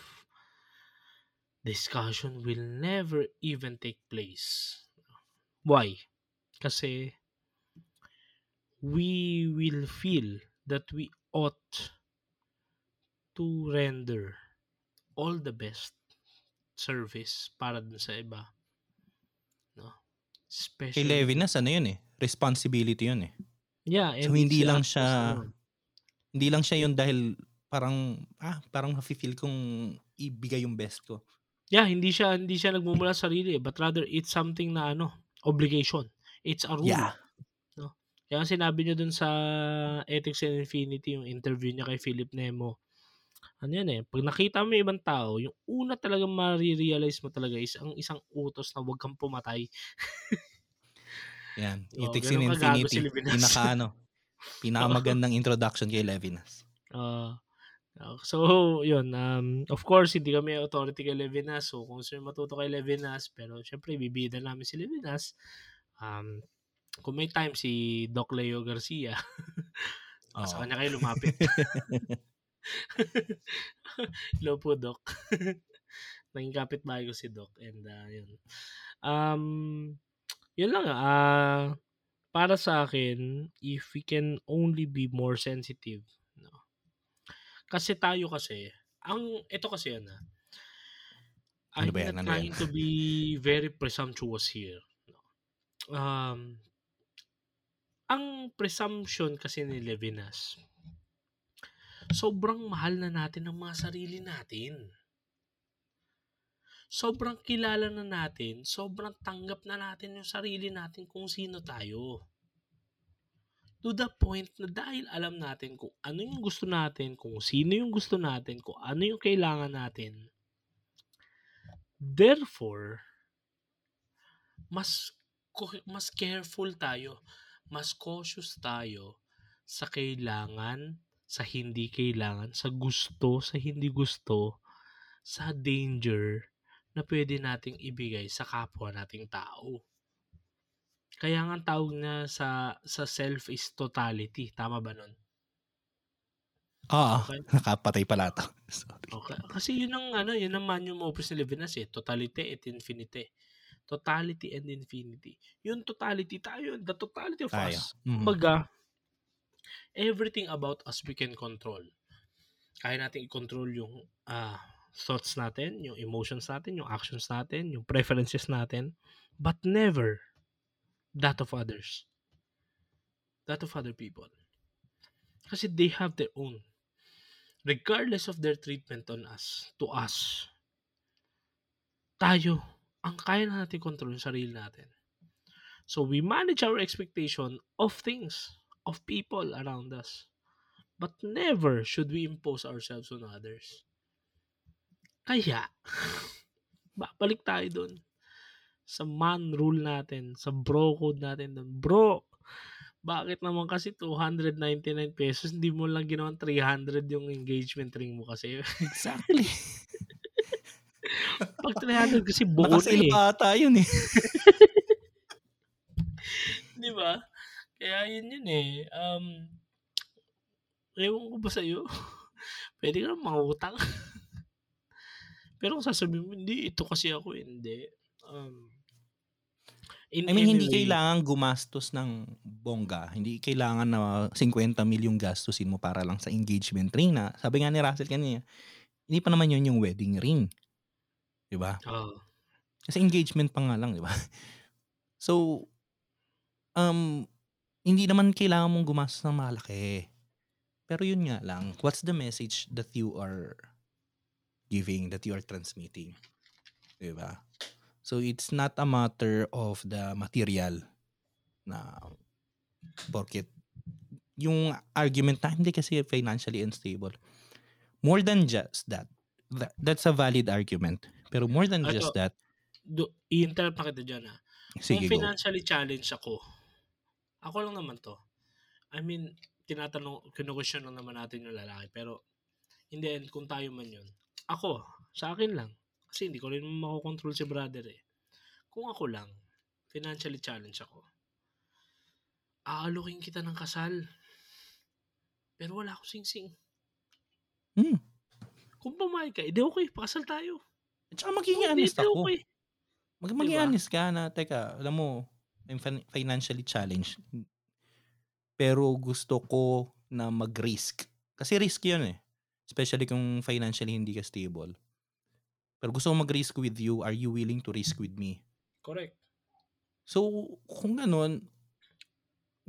discussion will never even take place. Why? Kasi we will feel that we ought to render all the best service para dun sa iba. No? Kay Especially, Levinas, ano yun eh? Responsibility yun eh. Yeah, So, hindi lang siya- Hindi lang siya yun dahil parang, ah, parang nafe-feel kong ibigay yung best ko. Yeah, hindi siya hindi siya nagmumula sa sarili, but rather it's something na ano, obligation. It's a rule. Yeah. Kaya ang sinabi niya dun sa Ethics and Infinity, yung interview niya kay Philip Nemo, ano yan eh, pag nakita mo yung ibang tao, yung una talagang marirealize mo talaga is ang isang utos na huwag kang pumatay. Yan. Ethics ganun in Infinity. si Levinas. Pinaka ano, pinakamagandang introduction kay Levinas. Ah, so, yun. Um, of course, hindi kami authority kay Levinas. So, kung sino matuto kay Levinas, pero syempre, bibida namin si Levinas. Um, kung may time, si Doc Leo Garcia. ah, Sa kanya kayo lumapit. Hello po, Doc. Naging kapitbahay ko si Doc. And, uh, yun. Um, yun lang, ah, para sa akin, if we can only be more sensitive, no? Kasi tayo kasi, ang ito kasi yan, ah. Ano I'm ba yan? not Ano yan? trying to be very presumptuous here, no? Um, ang presumption kasi ni Levinas, sobrang mahal na natin ang mga sarili natin. Sobrang kilala na natin, sobrang tanggap na natin yung sarili natin kung sino tayo. To the point na dahil alam natin kung ano yung gusto natin, kung sino yung gusto natin, kung ano yung kailangan natin. Therefore, mas mas careful tayo, mas cautious tayo sa kailangan, sa hindi kailangan, sa gusto, sa hindi gusto, sa danger na pwede nating ibigay sa kapwa nating tao. Kaya nga tawag na sa sa self is totality, tama ba nun? Oo, Okay. nakapatay pala to. Sorry. Okay. Kasi yun ang ano, yun ang manual opus ni Levinas eh, totality et infinity. Totality and infinity. Yung totality tayo, the totality of Tayo. us. Mhm. Kumbaga, everything about us we can control. Kaya natin i-control yung ah, thoughts natin, yung emotions natin, yung actions natin, yung preferences natin, but never that of others. That of other people. Kasi they have their own. Regardless of their treatment on us, to us, tayo, ang kaya na natin control yung sarili natin. So we manage our expectation of things, of people around us. But never should we impose ourselves on others. Kaya, babalik tayo doon sa man rule natin, sa bro code natin doon. Bro, bakit naman kasi 299 pesos, hindi mo lang ginawan 300 yung engagement ring mo kasi. Exactly. Pag 300 kasi buo na eh. ata yun eh. Di ba? Kaya yun yun eh. Um, ewan ko ba sa'yo? Pwede ka naman mangutang. Pero kung sasabihin mo, hindi, ito kasi ako, hindi. Um, in I mean, hindi any way, kailangan gumastos ng bongga. Hindi kailangan na 50 milyong gastusin mo para lang sa engagement ring na. Sabi nga ni Russell kanina, hindi pa naman yun yung wedding ring. Di ba? Oo. Kasi engagement pa nga lang, di ba? So, um, hindi naman kailangan mong gumastos ng malaki. Pero yun nga lang, what's the message that you are giving, that you are transmitting? Di ba? So, it's not a matter of the material na porket yung argument na hindi kasi financially unstable. More than just that. That- That's a valid argument. Pero more than Ito, just that, do, i-interrupt na kita dyan ha. sige Kung go. financially challenged ako, ako lang naman to. I mean, tinatanong, kinukwestiyon lang naman natin yung lalaki. Pero, in the end, kung tayo man yun, ako, sa akin lang. Kasi hindi ko rin makokontrol si brother eh. Kung ako lang, financially challenged ako, aalukin kita ng kasal. Pero wala ako sing-sing. Hmm. Kung pumayag ka, edi okay, pakasal tayo. At saka magiging Kung honest ako. okay. Mag maging Diba? honest ka na, teka, alam mo, I'm fin- financially challenged. Pero gusto ko na mag-risk. Kasi risk yun eh. Especially kung financially hindi ka stable. Pero gusto ko mag-risk with you. Are you willing to risk with me? Correct. So, kung ganun,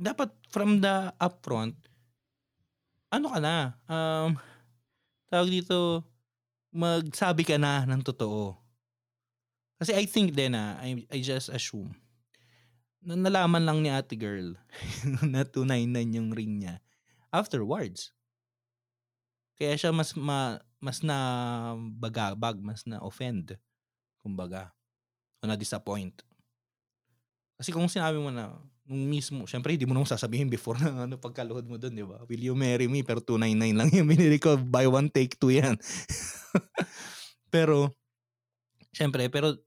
dapat from the upfront, ano ka na, um, tawag dito, magsabi ka na ng totoo. Kasi I think din na, I, I just assume, na nalaman lang ni ate girl na 299 yung ring niya afterwards. Kaya siya mas ma, mas na bagabag, mas na offend, kumbaga, o na disappoint. Kasi kung sinabi mo na, nung mismo, syempre hindi mo naman sasabihin before na ano, pagkaluhod mo doon, di ba? Will you marry me? Pero 299 lang yung binili ko. Buy one, take two yan. pero, syempre, pero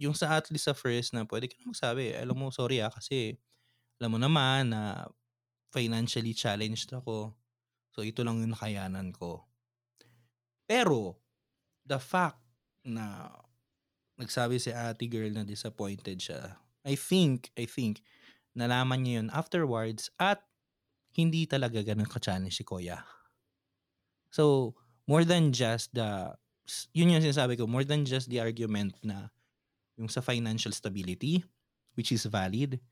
yung sa at least sa first na pwede ka na magsabi, alam mo, sorry ah, kasi alam mo naman na financially challenged ako. So, ito lang yung nakayanan ko. Pero, the fact na nagsabi si ate girl na disappointed siya. I think, I think, nalaman niya yun afterwards at hindi talaga ganun ka-challenge si Kuya. So, more than just the, yun yung sinasabi ko, more than just the argument na yung sa financial stability, which is valid,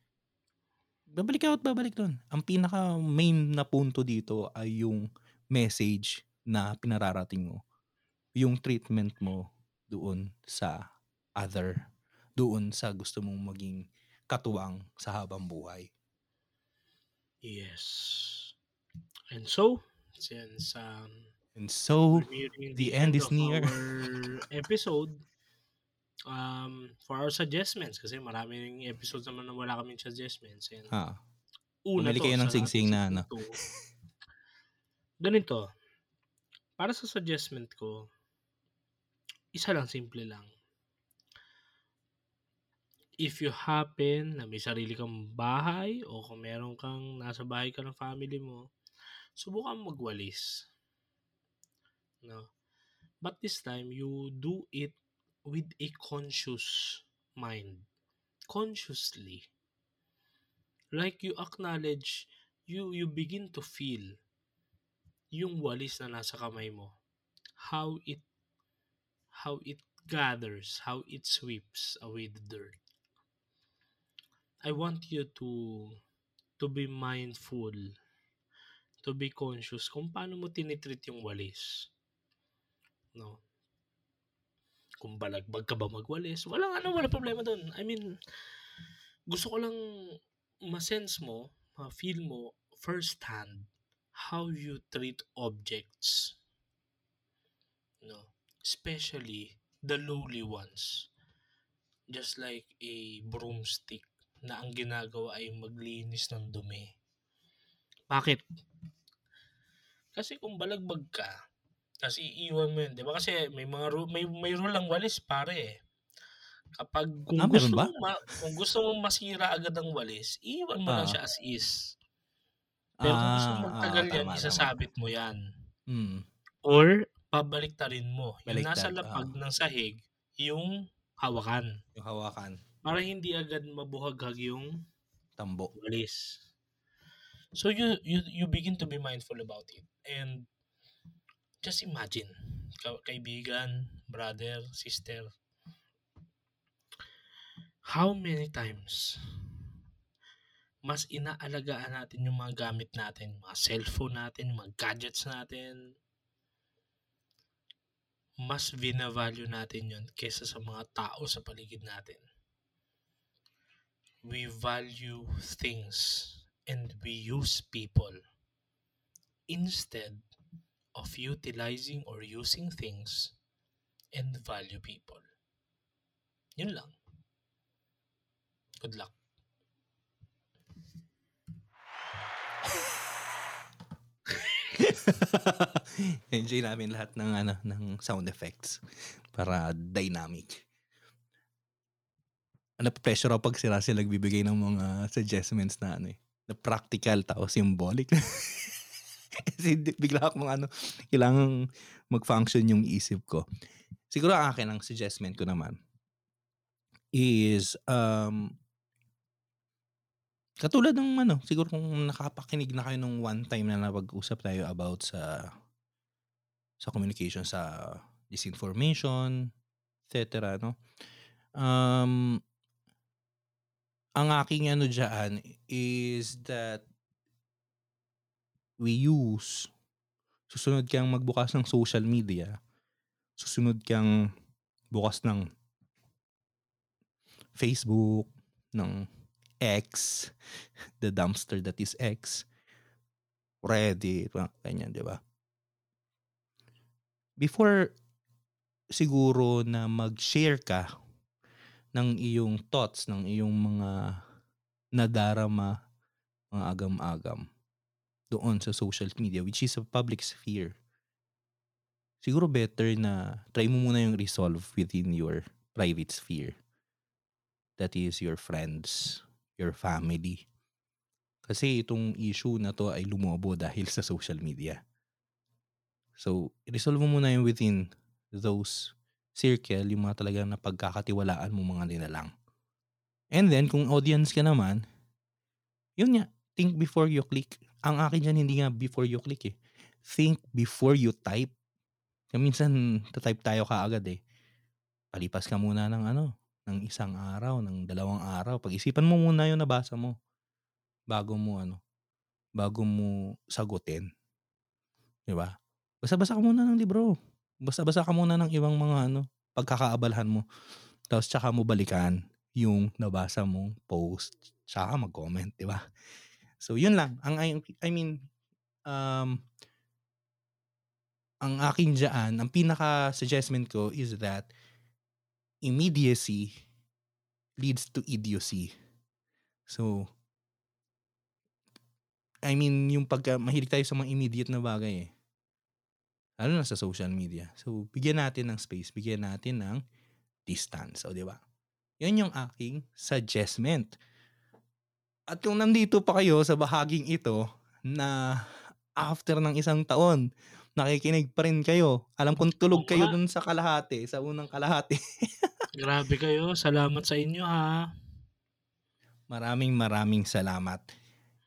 babalik ako at babalik doon. Ang pinaka main na punto dito ay yung message na pinararating mo. Yung treatment mo doon sa other, doon sa gusto mong maging katuwang sa habang buhay. Yes. And so, since um, And so, nearing the end is of near. our episode, um, for our suggestions, kasi maraming episodes naman na wala kaming suggestions. And ha, una Bumili to, kayo ng singsing na ano. Ganito. Para sa suggestion ko, isa lang, simple lang. If you happen na may sarili kang bahay o kung meron kang nasa bahay ka ng family mo, subukan magwalis. No? But this time, you do it with a conscious mind. Consciously. Like you acknowledge, you you begin to feel yung walis na nasa kamay mo. How it how it gathers, how it sweeps away the dirt. I want you to to be mindful, to be conscious kung paano mo tinitreat yung walis. No? Kung balagbag ka ba magwalis, walang ano, wala problema doon. I mean, gusto ko lang ma-sense mo, ma-feel mo first hand how you treat objects. No? Especially the lowly ones. Just like a broomstick na ang ginagawa ay maglinis ng dumi. Bakit? Kasi kung balagbag ka, kasi iiwan mo yun, di ba? Kasi may mga ru- may may rule ang walis pare eh. Kapag kung Ah, gusto ba? mo ma- kung gusto mo masira agad ang walis, iiwan mo lang Ah. siya as is. Pero kung gusto mo Ah, magtagal ah, yan, tama, tama. isasabit mo yan. Mm. Or pabalik rin mo. Yung Baliktad, nasa lapag ah. ng sahig, yung hawakan. Yung hawakan, Para hindi agad mabuhaghag yung tambo. walis. So you you you begin to be mindful about it. And just imagine, ka- kaibigan, brother, sister, how many times mas inaalagaan natin yung mga gamit natin, mga cellphone natin, mga gadgets natin, mas vinavalue natin yun kesa sa mga tao sa paligid natin. We value things and we use people instead of utilizing or using things and value people. Yun lang. Good luck. Enjoy namin lahat ng ano ng sound effects para dynamic. Ano pressure ako pag sila sila nagbibigay ng mga suggestions na ano eh, na practical tao symbolic. Kasi bigla akong ano, kailangang mag-function yung isip ko. Siguro ang akin ang suggestion ko naman is um katulad ng ano, siguro kung nakapakinig na kayo nung one time na napag-usap tayo about sa sa communication sa disinformation, etc. No? Um, ang aking ano dyan is that we use susunod kang magbukas ng social media, susunod kang bukas ng Facebook, ng X, the dumpster that is X, Reddit, ganyan, di ba? Before siguro na mag-share ka ng iyong thoughts, ng iyong mga nadarama, mga agam-agam doon sa social media, which is a public sphere, siguro better na try mo muna yung resolve within your private sphere. That is your friends, your family. Kasi itong issue na to ay lumobo dahil sa social media. So, resolve mo muna yung within those circle, yung mga talagang napagkakatiwalaan mo mga nilalang. And then, kung audience ka naman, yun nga, think before you click. Ang akin dyan, hindi nga before you click eh. Think before you type. Kaya minsan, type tayo kaagad eh. Palipas ka muna ng ano, ng isang araw, ng dalawang araw. Pag-isipan mo muna yung nabasa mo bago mo ano, bago mo sagutin. 'Di ba? Basa-basa ka muna ng libro. Basa-basa ka muna ng ibang mga ano, pagkakaabalahan mo. Tapos tsaka mo balikan yung nabasa mong post. Tsaka mag-comment, 'di ba? So, yun lang. Ang I, I mean, um, ang akin dyan, ang pinaka-suggestment ko is that immediacy leads to idiocy. So, I mean, yung pagka mahilig tayo sa mga immediate na bagay eh. Lalo na sa social media. So, bigyan natin ng space, bigyan natin ng distance. Di ba? Yan yung aking suggestment. At kung nandito pa kayo sa bahaging ito na after ng isang taon, nakikinig pa rin kayo. Alam kong tulog kayo dun sa kalahati, sa unang kalahati. Grabe kayo. Salamat sa inyo ha. Maraming maraming salamat.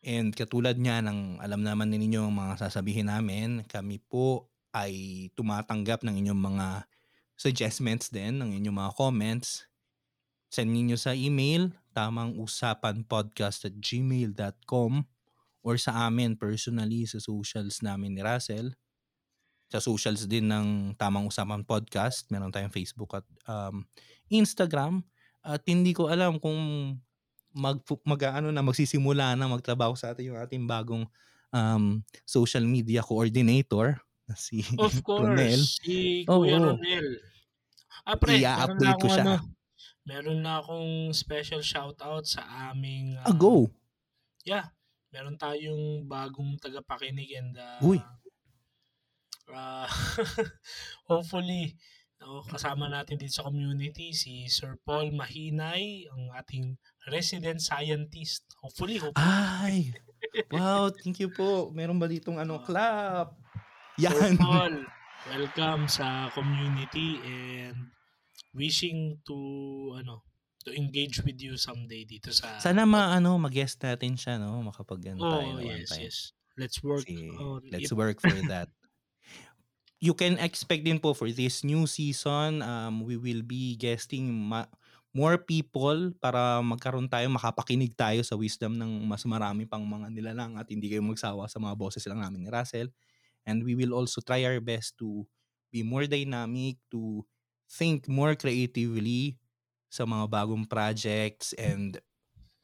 And katulad niya ng alam naman ninyo ang mga sasabihin namin, kami po ay tumatanggap ng inyong mga suggestions din, ng inyong mga comments. Send niyo sa email, tamang usapan podcast at gmail.com or sa amin personally sa socials namin ni Russell. Sa socials din ng Tamang Usapan Podcast. Meron tayong Facebook at um, Instagram. At hindi ko alam kung mag, mag ano na magsisimula na magtrabaho sa atin yung ating bagong um, social media coordinator na si Of course, Ronel. si Kuya Oo. Ronel. Ah, pre, I-update ko siya. ano, meron na akong special shoutout sa aming Ah, ah, go! Yeah, meron tayong bagong tagapakinig and uh, Uy. ah, hopefully no, kasama natin dito sa community si Sir Paul Mahinay, ang ating resident scientist. Hopefully, hopefully. Ay! Wow, thank you po. Meron ba ditong ano, Ah. clap? Sir Yan. Paul, welcome sa community and wishing to ano to engage with you someday dito sa Sana ma, ano, mag-guest natin siya, no? Makapag ano tayo Oh, one yes, time. yes. Let's work Kasi on let's it. work for that. You can expect din po for this new season, um, we will be guesting ma- more people para magkaroon tayo, makapakinig tayo sa wisdom ng mas marami pang mga nilalang at hindi kayo magsawa sa mga boses lang namin ni Russell. And we will also try our best to be more dynamic, to think more creatively sa mga bagong projects and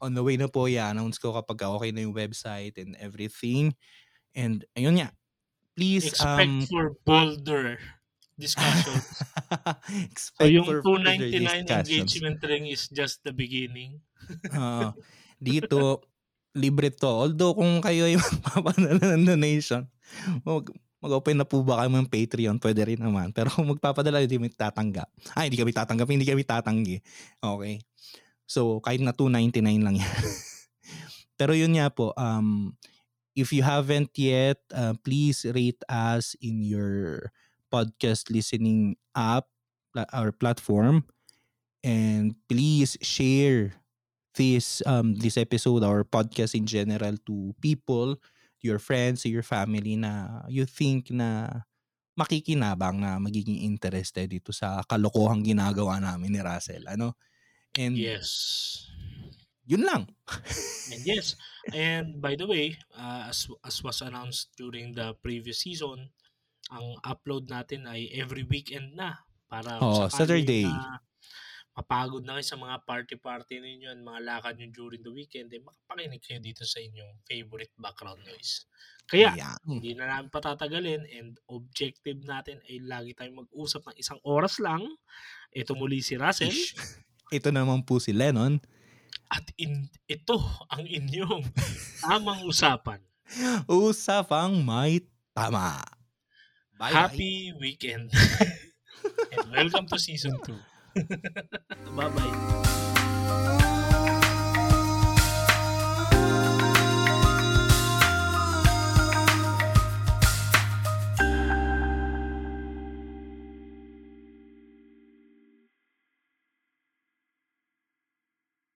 on the way na po i-announce ko kapag okay na yung website and everything. And ayun nga, please Expect um for bolder discussions. expect so yung for further 299 discussions. engagement ring is just the beginning. Oo. dito, libre to. Although kung kayo ay magpapadala ng donation, mag, mag-open na po ba kayo ng Patreon? Pwede rin naman. Pero kung magpapadala, hindi kami tatanggap. Ay, hindi kami tatanggap, hindi kami tatanggi. Okay. So, kahit na 299 lang yan. Pero yun nga po, um, if you haven't yet, uh, please rate us in your podcast listening app or platform. And please share this um this episode or podcast in general to people, your friends, your family na you think na makikinabang na magiging interested dito sa kalokohang ginagawa namin ni Russell. Ano? And Yes. yun lang. And yes, and by the way, uh, as as was announced during the previous season, ang upload natin ay every weekend na para Oo, sakali Saturday. na mapagod na kayo sa mga party-party ninyo and mga lakad nyo during the weekend, eh makapakinig kayo dito sa inyong favorite background noise. Kaya, Yan. hindi na namin patatagalin and objective natin ay lagi tayong mag-usap ng isang oras lang. Ito muli si Russell Ish. Ito naman po si Lennon. at in, ito ang inyong tamang usapan. Usapang may tama. Bye-bye. Happy weekend. and welcome to season 2. bye bye